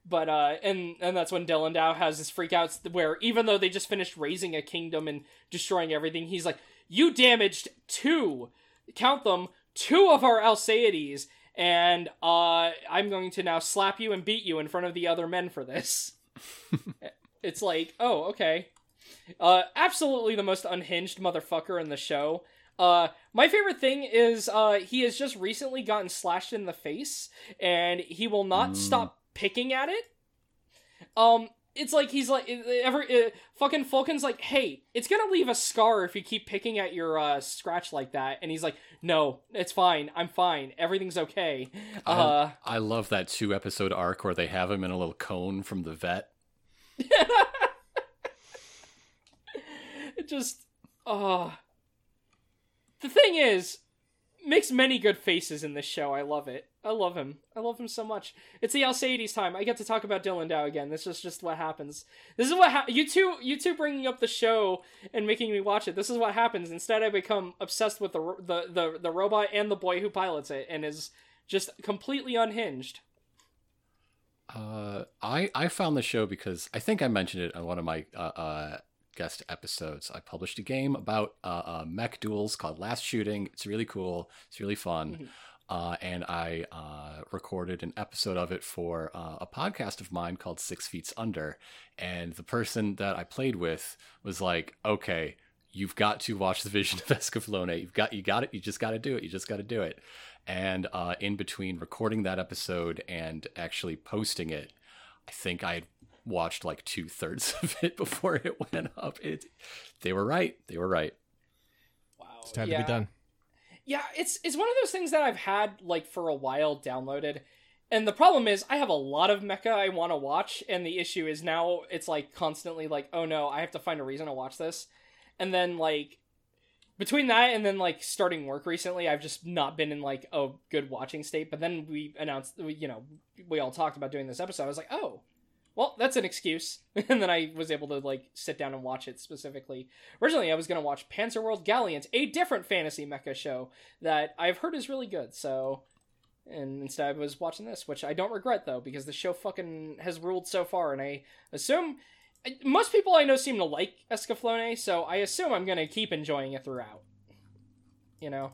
but uh and and that's when Dilandau has his freakouts where even though they just finished raising a kingdom and destroying everything, he's like, "You damaged two, count them, two of our Alseides, and uh I'm going to now slap you and beat you in front of the other men for this." *laughs* it's like, "Oh, okay." Uh absolutely the most unhinged motherfucker in the show. Uh, my favorite thing is uh, he has just recently gotten slashed in the face, and he will not Mm. stop picking at it. Um, it's like he's like every uh, fucking Folken's like, hey, it's gonna leave a scar if you keep picking at your uh, scratch like that, and he's like, no, it's fine, I'm fine, everything's okay. Uh, I love that two episode arc where they have him in a little cone from the vet. *laughs* it just, uh the thing is, makes many good faces in this show. I love it. I love him. I love him so much. It's the Alseides time. I get to talk about Dilandau again. This is just what happens. This is what ha- you two, you two bringing up the show and making me watch it. This is what happens. Instead, I become obsessed with the the the, the robot and the boy who pilots it, and is just completely unhinged. Uh, I I found the show because I think I mentioned it on one of my uh, uh, guest episodes. I published a game about uh, uh, mech duels called Last Shooting. It's really cool. It's really fun. Mhm. Uh, and I uh, recorded an episode of it for uh, a podcast of mine called Six Feet Under. And the person that I played with was like, "Okay, you've got to watch the Vision of *laughs* Escaflowne. You've got, you got it. You just got to do it. You just got to do it." And uh, in between recording that episode and actually posting it, I think I had watched like two thirds *laughs* of it before it went up. It, they were right. They were right. Wow, It's time yeah. to be done. Yeah, it's it's one of those things that I've had like for a while downloaded. And the problem is I have a lot of mecha I want to watch and the issue is now it's like constantly like oh no, I have to find a reason to watch this. And then like between that and then like starting work recently, I've just not been in like a good watching state. But then we announced, you know, we all talked about doing this episode. I was like, oh, well, that's an excuse. *laughs* and then I was able to like sit down and watch it specifically. Originally, I was gonna watch Panzer World Galient, a different fantasy mecha show that I've heard is really good. So, and instead I was watching this, which I don't regret though, because the show fucking has ruled so far, and I assume most people I know seem to like Escaflowne, so I assume I'm gonna keep enjoying it throughout. You know,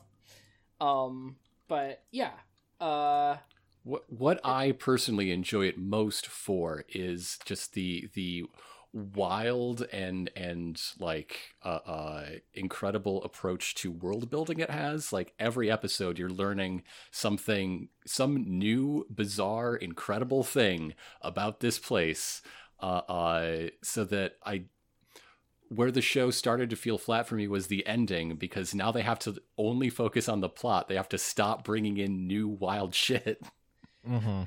um, but yeah, uh, What what I personally enjoy it most for is just the the wild and and like uh, uh incredible approach to world building it has. Like every episode you're learning something some new bizarre incredible thing about this place uh uh so that i where the show started to feel flat for me was the ending because now they have to only focus on the plot. They have to stop bringing in new wild *laughs* shit Mm-hmm.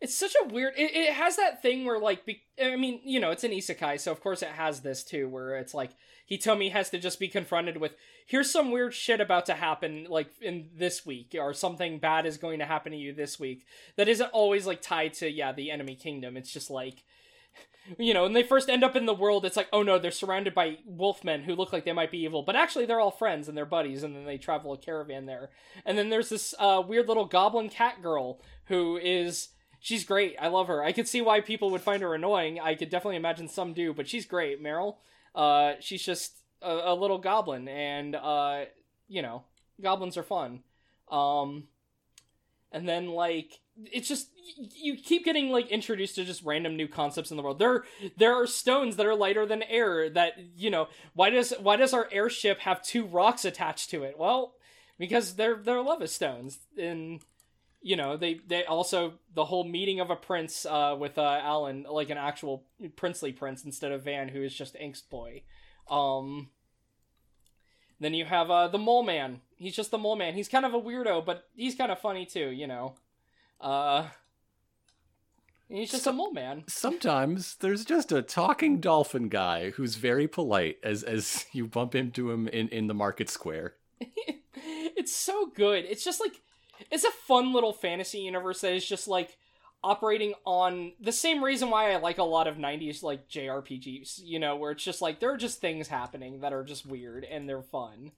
it's such a weird it, it has that thing where like be, i mean you know it's an isekai so of course it has this too where it's like hitomi has to just be confronted with here's some weird shit about to happen like in this week or something bad is going to happen to you this week that isn't always like tied to yeah the enemy kingdom it's just like *laughs* you know, when they first end up in the world, it's like, oh no, they're surrounded by wolfmen who look like they might be evil, but actually they're all friends and they're buddies, and then they travel a caravan there. And then there's this uh, weird little goblin cat girl who is she's great. I love her. I could see why people would find her annoying. I could definitely imagine some do, but she's great. Merle, uh, she's just a, a little goblin, and uh, you know, goblins are fun. Um, and then like it's just you keep getting like introduced to just random new concepts in the world. There there are stones that are lighter than air that you know why does why does our airship have two rocks attached to it? Well, because they're they're lava stones and you know they they also the whole meeting of a prince uh, with uh, Allen like an actual princely prince instead of Van who is just angst boy. Um, then you have uh, the mole man. He's just the mole man. He's kind of a weirdo, but he's kind of funny too. You know, uh, he's just a mole man. Sometimes there's just a talking dolphin guy who's very polite as as you bump into him in in the market square. *laughs* it's so good. It's just like it's a fun little fantasy universe that is just like operating on the same reason why I like a lot of 90s like JRPGs, you know, where it's just like there are just things happening that are just weird and they're fun.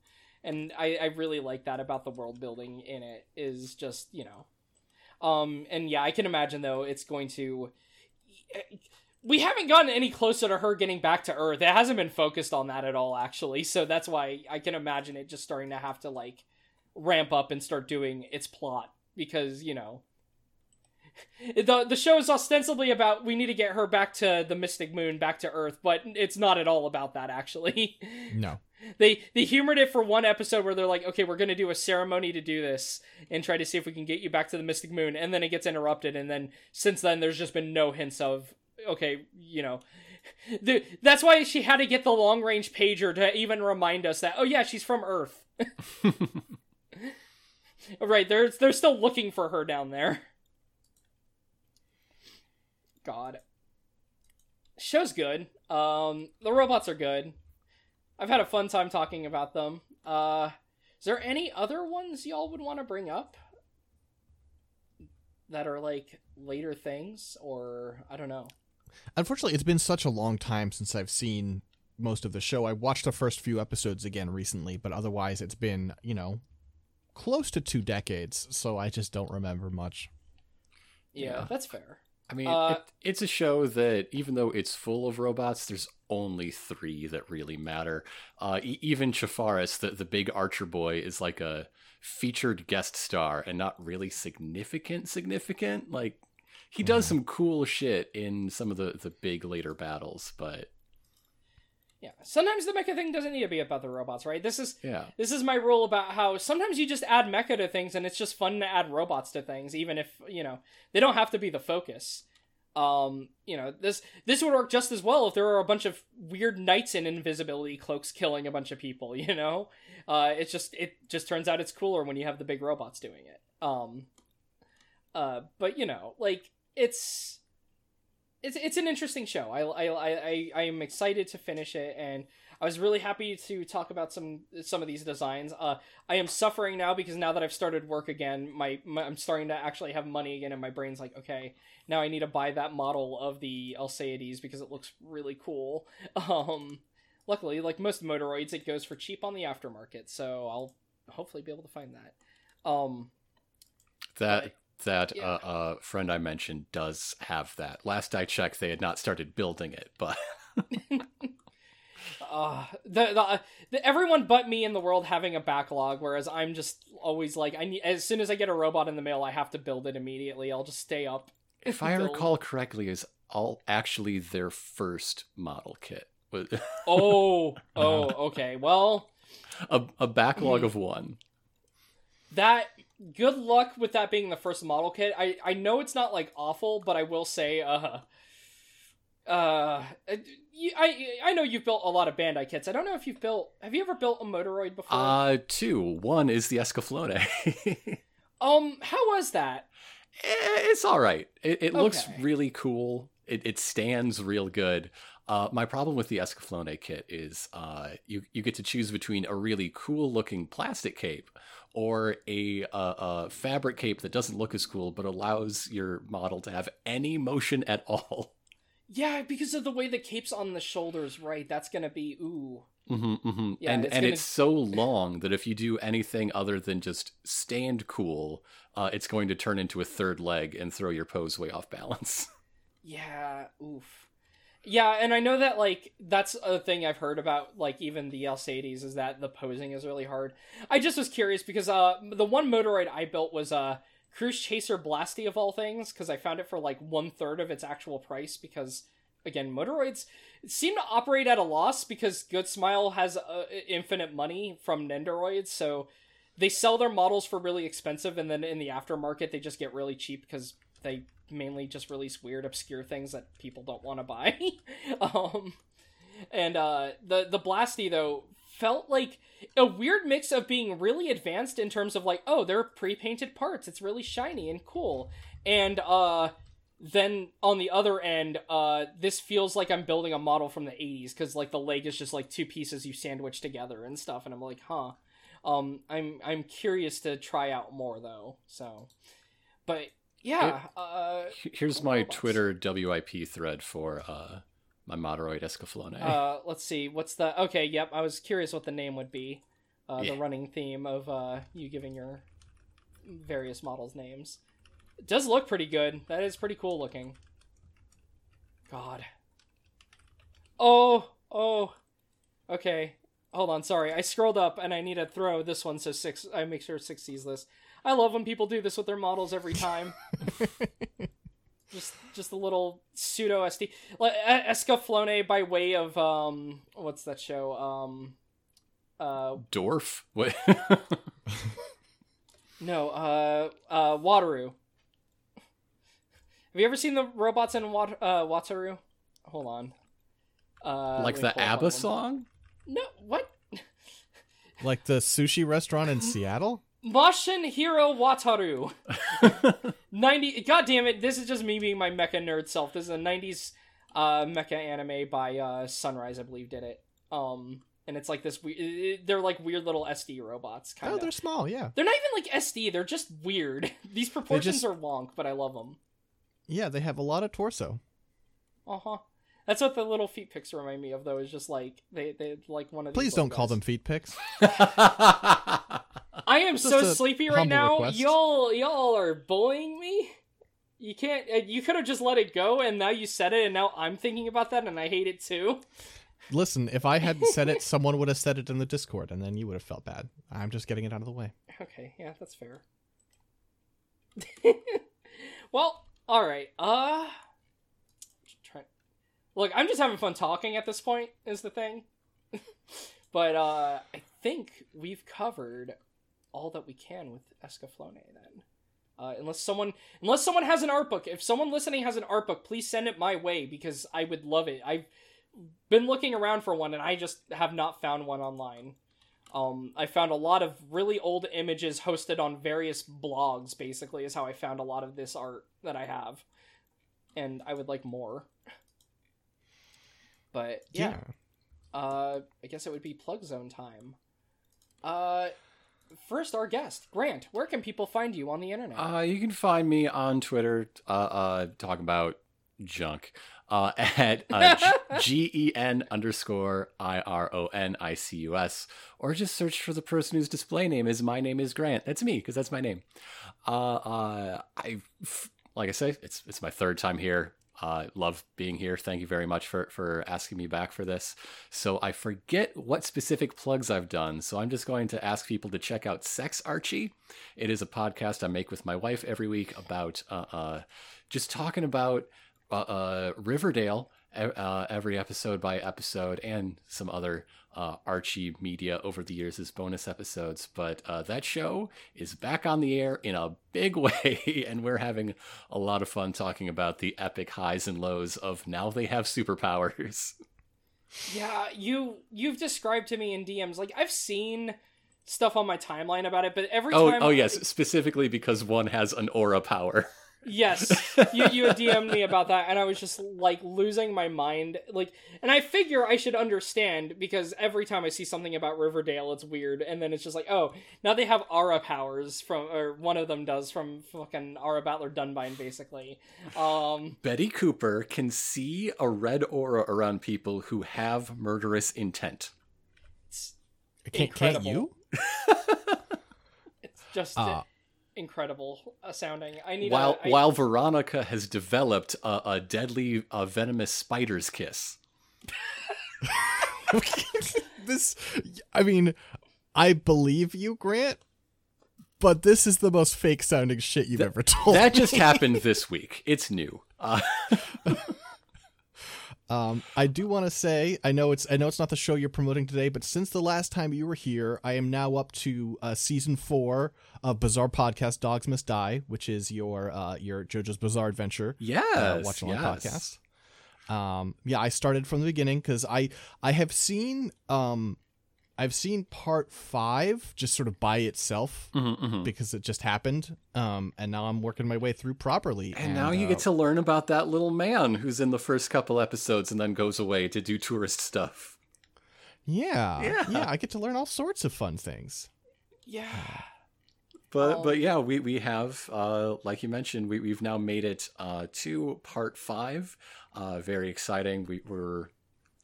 And I, I really like that about the world building in it is just, you know. Um and yeah, I can imagine though it's going to we haven't gotten any closer to her getting back to Earth. It hasn't been focused on that at all, actually. So that's why I can imagine it just starting to have to like ramp up and start doing its plot because you know *laughs* the the show is ostensibly about we need to get her back to the Mystic Moon, back to Earth, but it's not at all about that actually. *laughs* No. They they humored it for one episode where they're like, okay, we're gonna do a ceremony to do this and try to see if we can get you back to the Mystic Moon, and then it gets interrupted, and then since then there's just been no hints of okay, you know. *laughs* The, that's why she had to get the long range pager to even remind us that oh yeah she's from Earth. *laughs* right, they're they're still looking for her down there. God. Show's good. Um, the robots are good. I've had a fun time talking about them. Uh, is there any other ones y'all would want to bring up that are like later things, or I don't know? Unfortunately, it's been such a long time since I've seen most of the show. I watched the first few episodes again recently, but otherwise, it's been you know close to two decades, so I just don't remember much. Yeah, Yeah. that's fair. I mean, Uh, it, it's a show that even though it's full of robots, there's only three that really matter. Uh, e- even Chafaris, the, the big archer boy, is like a featured guest star and not really significant. Significant, like he does some cool shit in some of the the big later battles, but Yeah, sometimes the mecha thing doesn't need to be about the robots, right? This is yeah, this is my rule about how sometimes you just add mecha to things and it's just fun to add robots to things even if you know they don't have to be the focus. Um you know this this would work just as well if there were a bunch of weird knights in invisibility cloaks killing a bunch of people *laughs* you know? Uh it's just it just turns out it's cooler when you have the big robots doing it. Um uh but you know like it's it's it's an interesting show. I I I I, I am excited to finish it, and I was really happy to talk about some some of these designs. Uh, I am suffering now because now that I've started work again, my, my I'm starting to actually have money again, and my brain's like, okay, now I need to buy that model of the Alseides because it looks really cool. *laughs* Um, luckily, like most Moderoids, it goes for cheap on the aftermarket, so I'll hopefully be able to find that. Um, that. That Yeah. uh, uh, friend I mentioned does have that. Last I checked, they had not started building it, but uh *laughs* the, the, the everyone but me in the world having a backlog whereas i'm just always like i need as soon as i get a robot in the mail i have to build it immediately i'll just stay up *laughs* if I Build. recall correctly, is all actually their first model kit. Oh *laughs* oh okay well a, a backlog Mhm. of one. that good luck with that being the first model kit i i know it's not like awful but i will say uh uh i i know you've built a lot of bandai kits i don't know if you've built have you ever built a moderoid before Uh, two. One is the Escaflowne. *laughs* um how was that Eh, it's all right. It, it looks really cool. It, it stands real good. Uh, my problem with the Escaflowne kit is uh, you you get to choose between a really cool looking plastic cape or a, uh, a fabric cape that doesn't look as cool but allows your model to have any motion at all. *laughs* Yeah, because of the way the cape's on the shoulders, right? That's gonna be ooh. hmm hmm Yeah, and it's and gonna- it's so long that if you do anything other than just stand cool, uh, it's going to turn into a third leg and throw your pose way off balance. *laughs* Yeah, oof. Yeah, and I know that like that's a thing I've heard about like even the Alseides is that the posing is really hard. I just was curious because uh the one Moderoid I built was uh Cruise Chaser Blasty of all things because I found it for like one third of its actual price because again Moderoids seem to operate at a loss because Good Smile has uh, infinite money from Nendoroids so they sell their models for really expensive, and then in the aftermarket they just get really cheap because they mainly just release weird, obscure things that people don't want to buy. *laughs* um, and uh, the the Blasty though felt like a weird mix of being really advanced in terms of like, oh, they're pre-painted parts. It's really shiny and cool, and uh then on the other end uh this feels like i'm building a model from the 80s because like the leg is just like two pieces you sandwich together and stuff and i'm like huh um i'm i'm curious to try out more though so but yeah uh Here's my robots. Twitter WIP thread for uh, my Moderoid Escaflowne. uh let's see what's the okay yep i was curious what the name would be uh Yeah. the running theme of uh you giving your various models names it does look pretty good that is pretty cool looking god oh oh okay hold on sorry i scrolled up and i need to throw this one so six i make sure six sees this i love when people do this with their models every time *laughs* just just a little pseudo SD like E- by way of um what's that show um uh Dwarf? What? *laughs* no uh uh Wataru. Have you ever seen the robots in Wat- uh Wataru? Hold on. Uh like the ABBA song? No, what? *laughs* Like the sushi restaurant in Seattle? Mashin Hero Wataru. *laughs* *laughs* 90 God damn it, this is just me being my mecha nerd self. This is a 90s uh mecha anime by uh Sunrise, I believe did it. Um and it's like this we- they're like weird little SD robots kind Oh, of. they're small, yeah. They're not even like SD, they're just weird. *laughs* These proportions just- are wonk, but I love them. Yeah, they have a lot of torso. Uh-huh. That's what the little feet pics remind me of though, is just like they they like one of Please don't little call them feet pics. I am Just so sleepy right now. request. Y'all, y'all are bullying me. You can't. uh, You could have just let it go, and now you said it, and now I'm thinking about that, and I hate it too. Listen, if I hadn't said it, *laughs* someone would have said it in the Discord, and then you would have felt bad. I'm just getting it out of the way. Okay, yeah, that's fair. *laughs* well, all right. Uh, try. Look, I'm just having fun talking at this point. Is the thing. *laughs* but uh, I think we've covered all that we can with Escaflowne. Then, uh, unless someone unless someone has an art book, if someone listening has an art book, please send it my way because I would love it. I've been looking around for one and I just have not found one online. Um, I found a lot of really old images hosted on various blogs. Basically, is how I found a lot of this art that I have, and I would like more. But yeah, uh, I guess it would be plug zone time. Uh, first, our guest Grant. Where can people find you on the internet? Uh, you can find me on Twitter, uh, uh, talking about junk, uh, *laughs* at uh, *laughs* G E N underscore I R O N I C U S, or just search for the person whose display name is my name is Grant. That's me because that's my name. Uh, uh, I, like I say, it's it's my third time here. Uh, love being here. Thank you very much for for asking me back for this. So I forget what specific plugs I've done. So I'm just going to ask people to check out Sex Archie. It is a podcast I make with my wife every week about uh, uh, just talking about uh, uh, Riverdale uh, every episode by episode and some other uh, Archie media over the years as bonus episodes. But uh, that show is back on the air in a big *laughs* way, and we're having a lot of fun talking about the epic highs and lows of now they have superpowers. *laughs* Yeah, you you've described to me in DMs like I've seen stuff on my timeline about it, but every Oh, time oh yes, specifically because one has an aura power. *laughs* Yes, you you DM'd me about that, and I was just like losing my mind. Like, and I figure I should understand because every time I see something about Riverdale, it's weird, and then it's just like, oh, now they have aura powers from, or one of them does from fucking Aura Battler Dunbine, basically. Um, Betty Cooper can see a red aura around people who have murderous intent. Can't, can't you? *laughs* it's just Ah. Incredible uh, sounding. I need While a, I- while Veronica has developed a, a deadly, uh, venomous spider's kiss. *laughs* this, I mean, I believe you, Grant, but this is the most fake sounding shit you've ever told. That just happened this week. It's new. Uh, *laughs* Um, I do want to say, I know it's I know it's not the show you're promoting today, but since the last time you were here, I am now up to uh, season four of Bizarre Podcast Dogs Must Die, which is your uh, your JoJo's Bizarre Adventure Yes, uh, watch along yes. podcast. Um, yeah, I started from the beginning because I I have seen um I've seen part five just sort of by itself Mhm, mhm. because it just happened. Um, and now I'm working my way through properly. And now you uh, get to learn about that little man who's in the first couple episodes and then goes away to do tourist stuff. yeah, Yeah. yeah, I get to learn all sorts of fun things. Yeah. *sighs* But Um, but yeah, we we have uh, like you mentioned, we we've now made it uh, to part five. Uh, very exciting. We we're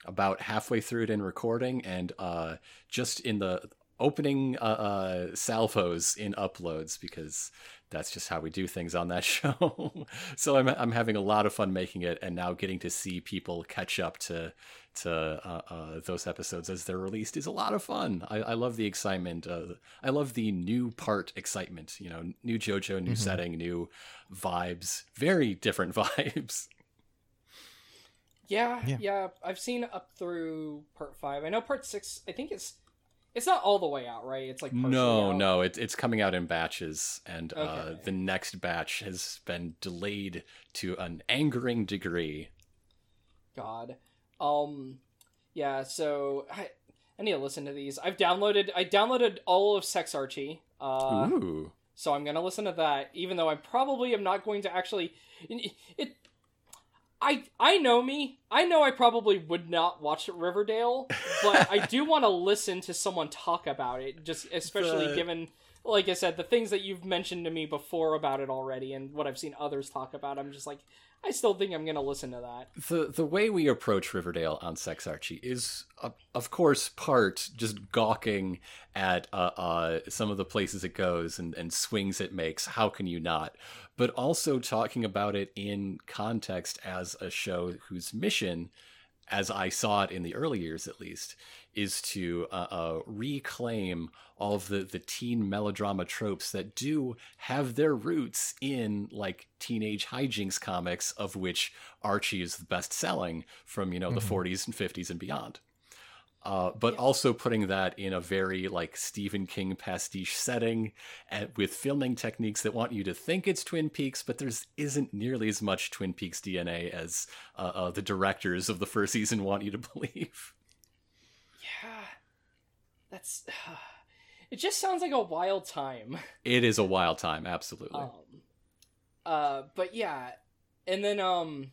about halfway through it in recording, and uh, just in the opening uh, uh, salvos in uploads because that's just how we do things on that *laughs* show. so I'm I'm having a lot of fun making it, and now getting to see people catch up to to uh, uh, those episodes as they're released is a lot of fun. I, I love the excitement. Uh, I love the new part excitement. You know, new JoJo, new Mhm. setting, new vibes. Very different *laughs* vibes. Yeah, Yeah. yeah, I've seen up through part five. I know part six. I think it's it's not all the way out, right? It's like No, out. no, it, it's coming out in batches, and uh, the next batch has been delayed to an angering degree. God. Um yeah, so I I need to listen to these. I've downloaded I downloaded all of Sex Archie. Uh Ooh. so I'm going to listen to that even though I probably am not going to actually it I I know me. I know I probably would not watch Riverdale, but I do *laughs* want to listen to someone talk about it just especially The- given like I said the things that you've mentioned to me before about it already and what I've seen others talk about. I'm just like I still think I'm going to listen to that. the the way we approach Riverdale on Sex Archie is, uh, of course, part just gawking at uh, uh, some of the places it goes and, and swings it makes. How can you not? But also talking about it in context as a show whose mission, as I saw it in the early years at least, is to uh, uh, reclaim all of the, the teen melodrama tropes that do have their roots in like teenage hijinks comics, of which Archie is the best selling from, you know, the Mhm. 40s and 50s and beyond. Uh, but also putting that in a very like Stephen King pastiche setting and with filming techniques that want you to think it's Twin Peaks, but there's isn't nearly as much Twin Peaks DNA as uh, uh, the directors of the first season want you to *laughs* believe. Yeah. That's *sighs* it just sounds like a wild time. *laughs* It is a wild time, absolutely. Um uh but yeah. And then um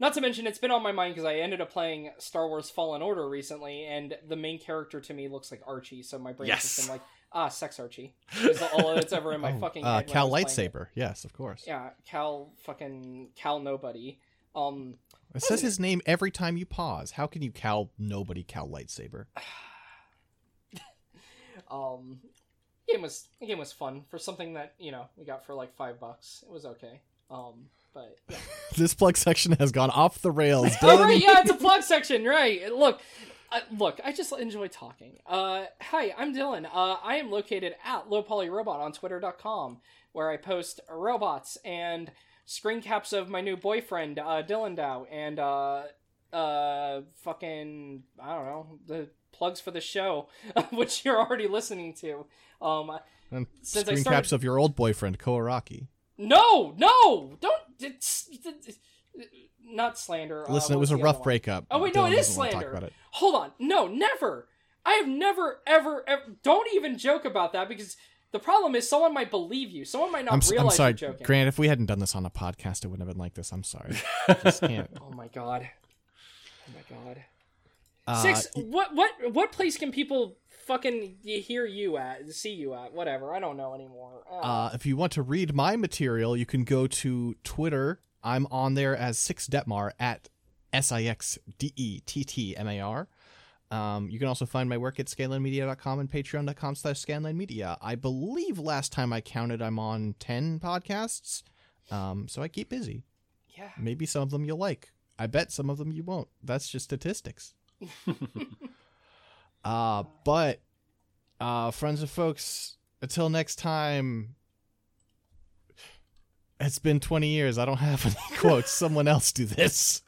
not to mention it's been on my mind because I ended up playing Star Wars Fallen Order recently and the main character to me looks like Archie, so my brain's Yes. just been like, ah, sex Archie. Is all that's ever in my *laughs* Oh, fucking uh, Cal was playing it. lightsaber. Yes, of course. Yeah, Cal fucking Cal nobody. Um It says his name every time you pause. How can you Cal nobody Cal lightsaber? *sighs* um game was the game was fun for something that, you know, we got for like five bucks. It was okay. Um but yeah. *laughs* this plug section has gone off the rails. Oh right, yeah, it's a *laughs* plug section, right? Look, I, look, I just enjoy talking. Uh, hi, I'm Dylan. Uh, I am located at lowpolyrobot on Twitter.com, where I post robots and screen caps of my new boyfriend, uh, Dilandau, and uh, uh, fucking I don't know the plugs for the show, *laughs* which you're already listening to. Um, And Since I screen started- caps of your old boyfriend Koaraki. no, no, don't. Not slander. uh, Listen, it what was a rough one? breakup. Oh, wait, no, Dylan it is slander. it. Hold on. No, never. I have never, ever, ever. Don't even joke about that because the problem is someone might believe you. Someone might not I'm, s- I'm sorry, you're joking. Grant. If we hadn't done this on a podcast, it wouldn't have been like this. I'm sorry. I *laughs* just can't. Oh my god. Oh my god. Uh, Six. What? What? What place can people fucking hear you at? See you at? Whatever. I don't know anymore. Uh, Uh, if you want to read my material, you can go to Twitter. I'm on there as Six Dettmar at S I X D E T T M A R. Um, you can also find my work at scanlinemedia.com and patreon.com slash scanlinemedia. I believe last time I counted, I'm on 10 podcasts. Um, so I keep busy. yeah. Maybe some of them you'll like. I bet some of them you won't. That's just statistics. *laughs* uh, but, uh, friends and folks, until next time, it's been 20 years. I don't have any *laughs* quotes. Someone else do this.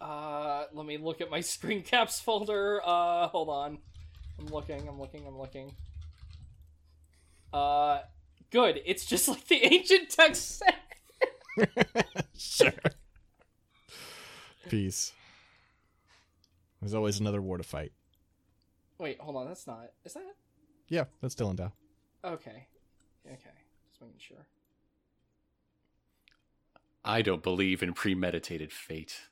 Uh. Let me look at my *laughs* screen caps folder. Uh, hold on. I'm looking. I'm looking. I'm looking. Uh, good. It's just like the ancient text said. *laughs* sure. Peace. There's always another war to fight. Wait, hold on. That's not. Is that? Yeah, that's Dilandau. Okay. Okay. Just making sure. I don't believe in premeditated fate.